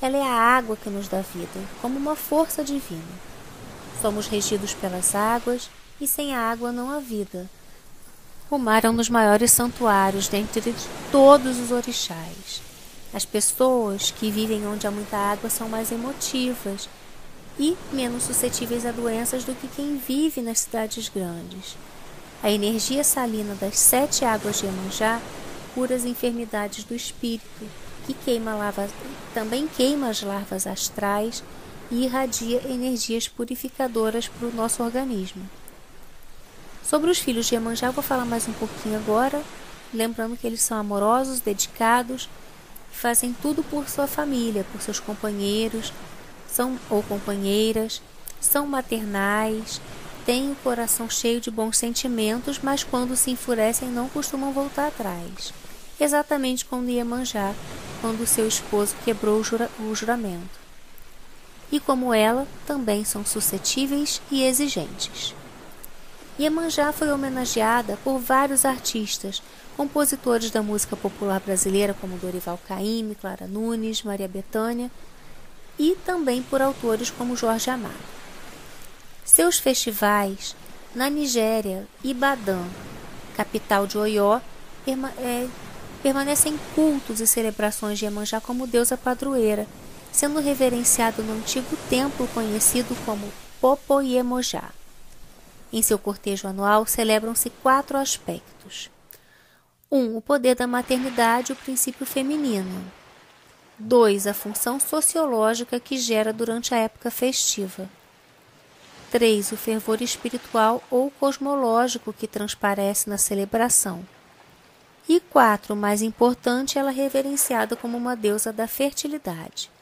Ela é a água que nos dá vida, como uma força divina. Somos regidos pelas águas e sem a água não há vida. O mar é um dos maiores santuários dentre todos os orixás. As pessoas que vivem onde há muita água são mais emotivas e menos suscetíveis a doenças do que quem vive nas cidades grandes. A energia salina das sete águas de Iemanjá cura as enfermidades do espírito, que queima lava, também queima as larvas astrais e irradia energias purificadoras para o nosso organismo. Sobre os filhos de Iemanjá, vou falar mais um pouquinho agora, lembrando que eles são amorosos, dedicados, fazem tudo por sua família, por seus companheiros, são ou companheiras, são maternais, têm o coração cheio de bons sentimentos, mas quando se enfurecem não costumam voltar atrás. Exatamente como Iemanjá, quando seu esposo quebrou o, jura, o juramento. E como ela, também são suscetíveis e exigentes. Iemanjá foi homenageada por vários artistas, compositores da música popular brasileira como Dorival Caymmi, Clara Nunes, Maria Bethânia e também por autores como Jorge Amado. Seus festivais na Nigéria, Ibadan, capital de Oió, perma é, permanecem cultos e celebrações de Iemanjá como deusa padroeira, sendo reverenciado no antigo templo conhecido como Popoyemojá. Em seu cortejo anual celebram-se quatro aspectos. 1. Um, o poder da maternidade e o princípio feminino. 2. A função sociológica que gera durante a época festiva. 3. O fervor espiritual ou cosmológico que transparece na celebração. E quatro, mais importante, ela é reverenciada como uma deusa da fertilidade.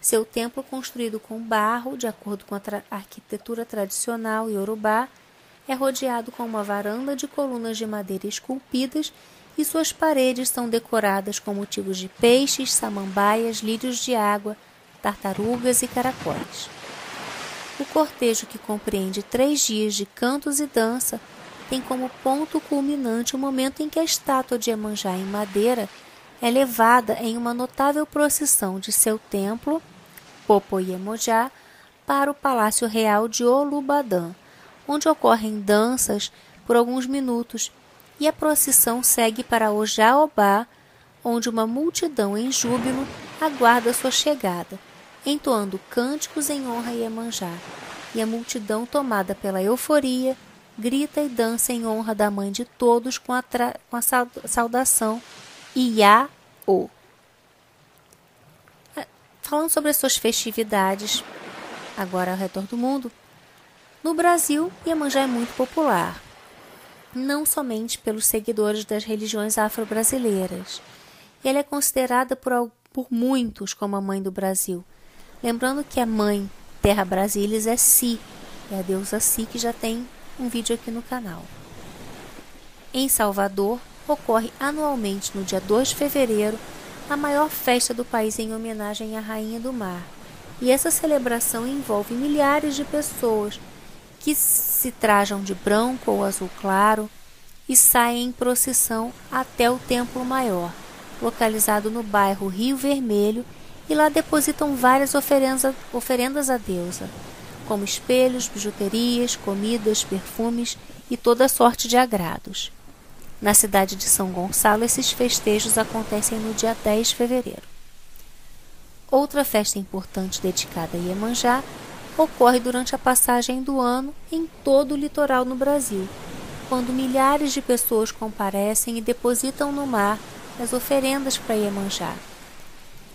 Seu templo, construído com barro, de acordo com a tra arquitetura tradicional iorubá, é rodeado com uma varanda de colunas de madeira esculpidas e suas paredes são decoradas com motivos de peixes, samambaias, lírios de água, tartarugas e caracóis. O cortejo, que compreende três dias de cantos e dança, tem como ponto culminante o momento em que a estátua de Iemanjá em madeira é levada em uma notável procissão de seu templo, Popoyemojá, para o Palácio Real de Olubadã, onde ocorrem danças por alguns minutos e a procissão segue para Ojaobá, onde uma multidão em júbilo aguarda sua chegada, entoando cânticos em honra a Iemanjá, e a multidão tomada pela euforia grita e dança em honra da mãe de todos com a, com a saudação Iá-O. Falando sobre as suas festividades, agora ao redor do mundo, no Brasil, Iemanjá é muito popular, não somente pelos seguidores das religiões afro-brasileiras. Ela é considerada por, por muitos como a mãe do Brasil, lembrando que a mãe Terra Brasilis é Si, é a deusa Si que já tem um vídeo aqui no canal. Em Salvador, ocorre anualmente no dia 2 de fevereiro a maior festa do país em homenagem à Rainha do Mar. E essa celebração envolve milhares de pessoas que se trajam de branco ou azul claro e saem em procissão até o Templo Maior, localizado no bairro Rio Vermelho, e lá depositam várias oferendas, oferendas à deusa como espelhos, bijuterias, comidas, perfumes e toda sorte de agrados. Na cidade de São Gonçalo, esses festejos acontecem no dia 10 de fevereiro. Outra festa importante dedicada a Iemanjá ocorre durante a passagem do ano em todo o litoral no Brasil, quando milhares de pessoas comparecem e depositam no mar as oferendas para Iemanjá.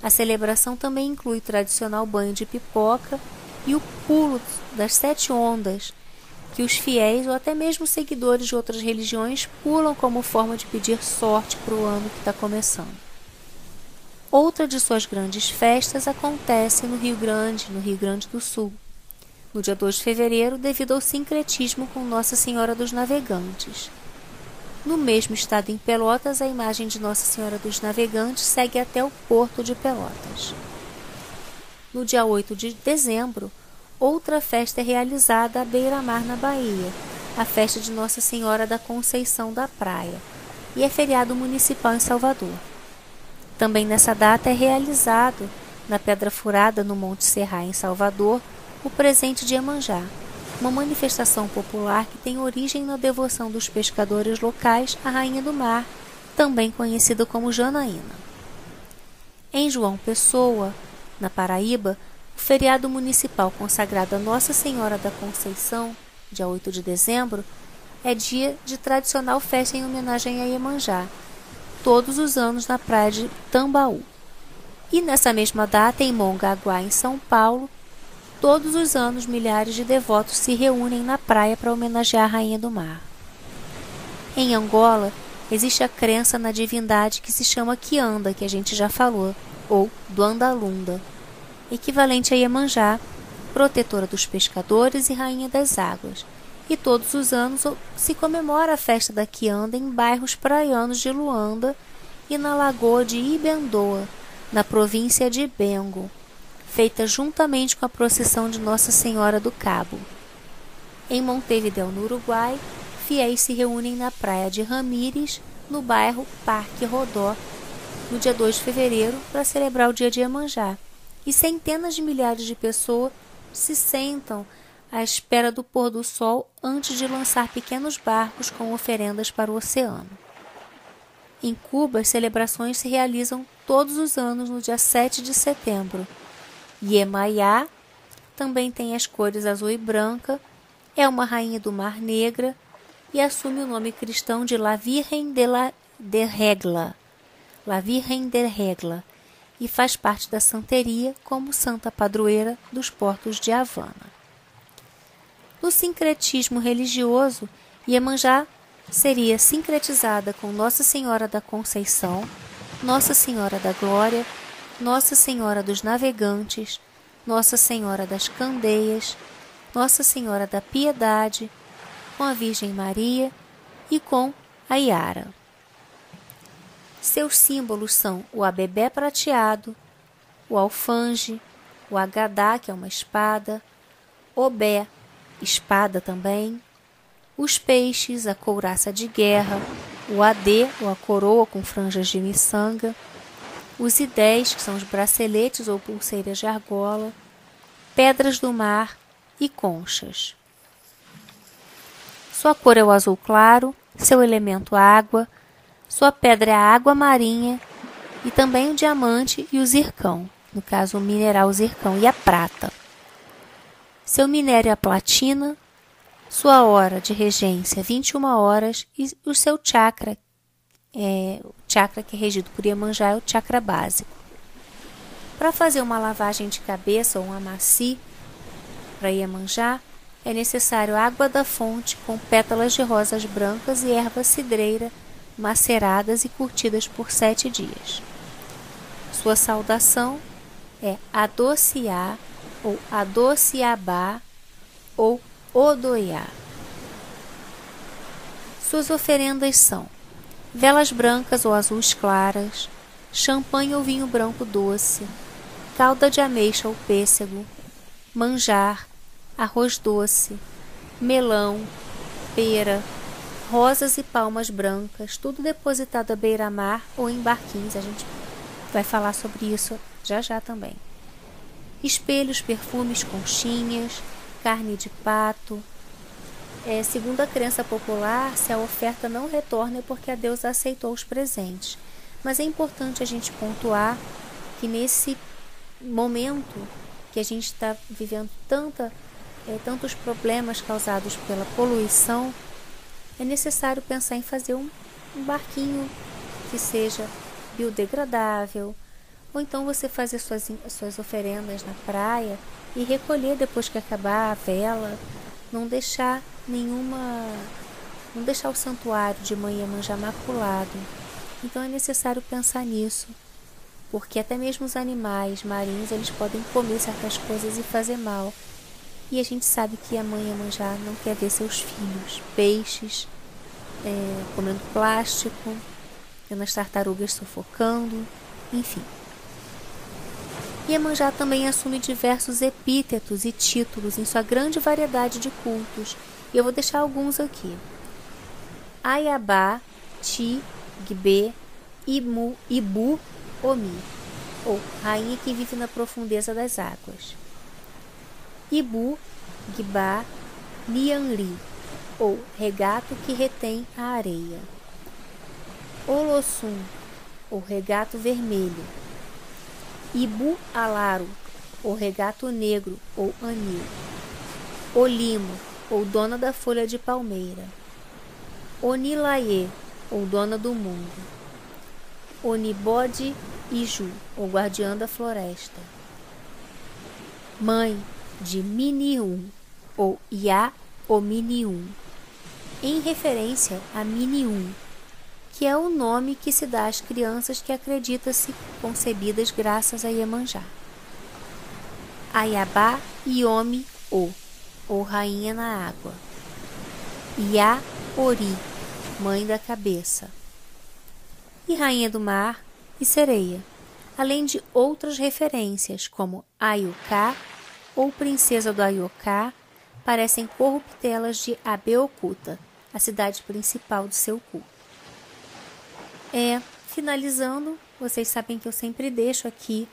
A celebração também inclui o tradicional banho de pipoca e o pulo das sete ondas, que os fiéis ou até mesmo seguidores de outras religiões pulam como forma de pedir sorte para o ano que está começando. Outra de suas grandes festas acontece no Rio Grande, no Rio Grande do Sul, no dia 2 de fevereiro, devido ao sincretismo com Nossa Senhora dos Navegantes. No mesmo estado em Pelotas, a imagem de Nossa Senhora dos Navegantes segue até o porto de Pelotas. No dia 8 de dezembro, outra festa é realizada à beira-mar na Bahia, a festa de Nossa Senhora da Conceição da Praia, e é feriado municipal em Salvador. Também nessa data é realizado, na Pedra Furada, no Monte Serra, em Salvador, o presente de Iemanjá, uma manifestação popular que tem origem na devoção dos pescadores locais à Rainha do Mar, também conhecida como Janaína. Em João Pessoa, na Paraíba, o feriado municipal consagrado a Nossa Senhora da Conceição, dia 8 de dezembro, é dia de tradicional festa em homenagem a Iemanjá, todos os anos na praia de Tambaú. E nessa mesma data, em Mongaguá, em São Paulo, todos os anos milhares de devotos se reúnem na praia para homenagear a Rainha do Mar. Em Angola, existe a crença na divindade que se chama Kianda, que a gente já falou, ou do Andalunda, equivalente a Iemanjá, protetora dos pescadores e rainha das águas. E todos os anos se comemora a festa da Quianda em bairros praianos de Luanda e na lagoa de Ibendoa, na província de Bengo, feita juntamente com a procissão de Nossa Senhora do Cabo. Em Montevideo, no Uruguai, fiéis se reúnem na praia de Ramírez, no bairro Parque Rodó, no dia 2 de fevereiro, para celebrar o dia de Iemanjá. E centenas de milhares de pessoas se sentam à espera do pôr do sol antes de lançar pequenos barcos com oferendas para o oceano. Em Cuba, as celebrações se realizam todos os anos no dia 7 de setembro. Yemayá também tem as cores azul e branca, é uma rainha do Mar Negra e assume o nome cristão de La Virgen de la de Regla. La Virgen de Regla, e faz parte da santeria como santa padroeira dos portos de Havana. No sincretismo religioso, Iemanjá seria sincretizada com Nossa Senhora da Conceição, Nossa Senhora da Glória, Nossa Senhora dos Navegantes, Nossa Senhora das Candeias, Nossa Senhora da Piedade, com a Virgem Maria e com a Iara. Seus símbolos são o abebé prateado, o alfange, o agadá, que é uma espada, o bé, espada também, os peixes, a couraça de guerra, o adê, ou a coroa com franjas de miçanga, os idés, que são os braceletes ou pulseiras de argola, pedras do mar e conchas. Sua cor é o azul claro, seu elemento água, sua pedra é a água marinha e também o diamante e o zircão, no caso o mineral zircão e a prata. Seu minério é a platina, sua hora de regência 21 horas e o seu chakra, é, o chakra que é regido por Iemanjá é o chakra básico. Para fazer uma lavagem de cabeça ou um amaci para Iemanjá, é necessário água da fonte com pétalas de rosas brancas e erva cidreira maceradas e curtidas por sete dias. Sua saudação é Adociá ou Adociabá ou Odoiá. Suas oferendas são velas brancas ou azuis claras, champanhe ou vinho branco doce, calda de ameixa ou pêssego, manjar, arroz doce, melão, pera, rosas e palmas brancas, tudo depositado à beira-mar ou em barquinhos. A gente vai falar sobre isso já já também. Espelhos, perfumes, conchinhas, carne de pato. É, segundo a crença popular, se a oferta não retorna é porque a deusa aceitou os presentes. Mas é importante a gente pontuar que nesse momento que a gente está vivendo tanta, é, tantos problemas causados pela poluição, é necessário pensar em fazer um, um barquinho que seja biodegradável, ou então você fazer suas, suas oferendas na praia e recolher depois que acabar a vela, não deixar nenhuma. não deixar o santuário de manhã manjar maculado. Então é necessário pensar nisso, porque até mesmo os animais marinhos eles podem comer certas coisas e fazer mal. E a gente sabe que a mãe Iemanjá não quer ver seus filhos, peixes, é, comendo plástico, vendo as tartarugas sufocando, enfim. Iemanjá também assume diversos epítetos e títulos em sua grande variedade de cultos, e eu vou deixar alguns aqui. Ayabá, Ti, Gbe, Imu, Ibu, Omi, ou Rainha que vive na profundeza das águas. Ibu, Gibá, Nianri, ou Regato que retém a areia. Olossum, ou Regato vermelho. Ibu Alaro, ou Regato negro, ou Anil. Olimo, ou Dona da folha de palmeira. Onilaie, ou Dona do mundo. Onibode Iju, ou Guardiã da floresta. Mãe, de Minium, ou Ia Ominium, em referência a Minium, que é o nome que se dá às crianças que acredita-se concebidas graças a Iemanjá. Ayabá Iomi O, ou Rainha na Água. Ia Ori, Mãe da Cabeça. E Rainha do Mar e Sereia, além de outras referências como Ayuká ou princesa do Ayuká, parecem corruptelas de Abeokuta, a cidade principal de seu culto. É, finalizando, vocês sabem que eu sempre deixo aqui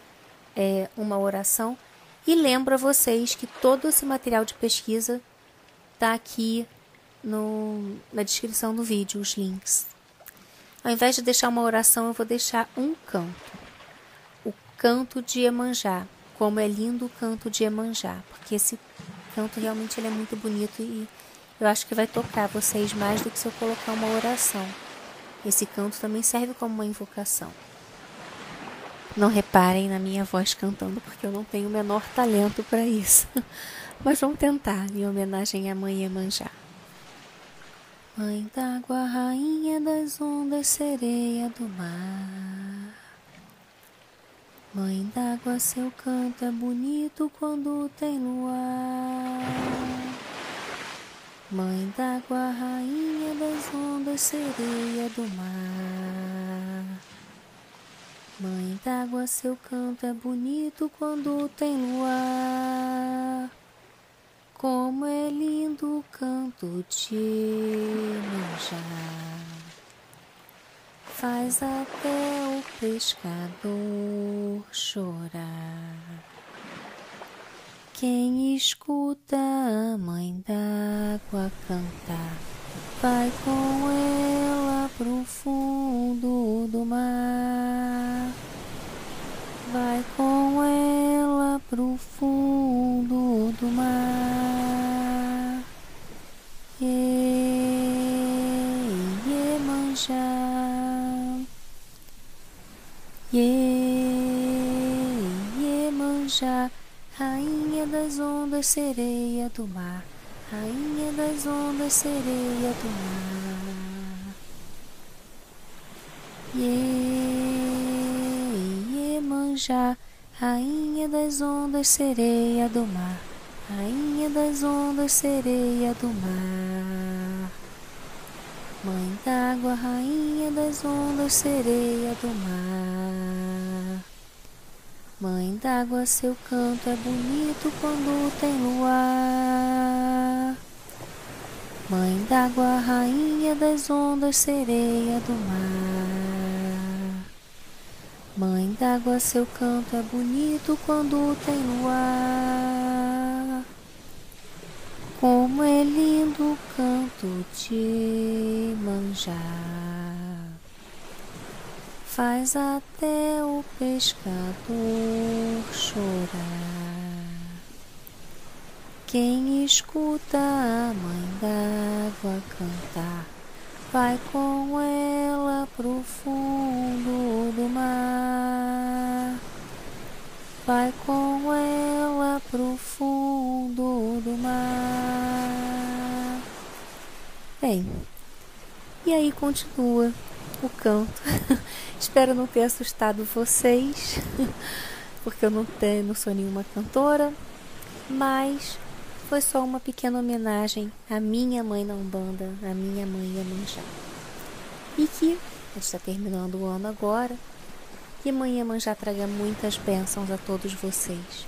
é, uma oração e lembro a vocês que todo esse material de pesquisa está aqui no, na descrição do vídeo, os links. Ao invés de deixar uma oração, eu vou deixar um canto. O canto de Emanjá, como é lindo o canto de Emanjá, porque esse canto realmente ele é muito bonito e eu acho que vai tocar vocês mais do que se eu colocar uma oração. Esse canto também serve como uma invocação. Não reparem na minha voz cantando, porque eu não tenho o menor talento para isso. Mas vamos tentar, em homenagem à mãe Emanjá. Mãe d'água, rainha das ondas, sereia do mar. Mãe d'água, seu canto é bonito quando tem luar. Mãe d'água, rainha das ondas, sereia do mar. Mãe d'água, seu canto é bonito quando tem luar. Como é lindo o canto de manjar. Faz até o pescador chorar. Quem escuta a mãe d'água cantar, vai com ela pro fundo do mar. Vai com ela pro fundo do mar. Iemanjá. Iemanjá, rainha das ondas, sereia do mar. Rainha das ondas, sereia do mar. Iemanjá, rainha das ondas, sereia do mar. Rainha das ondas, sereia do mar. Mãe d'água, rainha das ondas, sereia do mar. Mãe d'água, seu canto é bonito quando tem luar. Mãe d'água, rainha das ondas, sereia do mar. Mãe d'água, seu canto é bonito quando tem luar. Como é lindo o canto de manjar. Faz até o pescador chorar. Quem escuta a mãe d'água cantar, vai com ela pro fundo do mar. Vai com ela pro fundo do mar. Bem, e aí continua o canto. Espero não ter assustado vocês, porque eu não, tenho, não sou nenhuma cantora, mas foi só uma pequena homenagem à minha mãe na Umbanda, à minha mãe Iemanjá. E que a gente está terminando o ano agora, que mãe Iemanjá traga muitas bênçãos a todos vocês.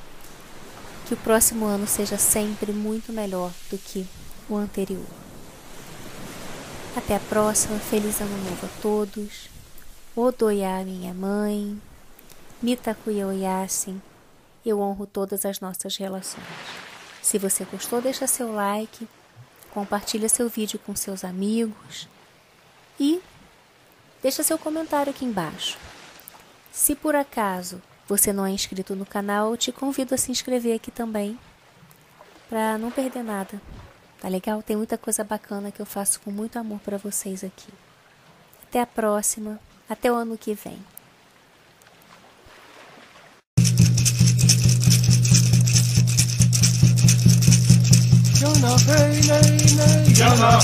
Que o próximo ano seja sempre muito melhor do que o anterior. Até a próxima, feliz ano novo a todos. Odoiá, minha mãe. Mitakuya Oyasin. Eu honro todas as nossas relações. Se você gostou, deixa seu like, compartilha seu vídeo com seus amigos e deixa seu comentário aqui embaixo. Se por acaso você não é inscrito no canal, eu te convido a se inscrever aqui também para não perder nada. Tá legal? Tem muita coisa bacana que eu faço com muito amor para vocês aqui. Até a próxima, até o ano que vem. Hey nay nay.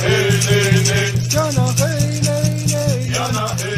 Hey, nay, nay. Hey nay nay. Hey,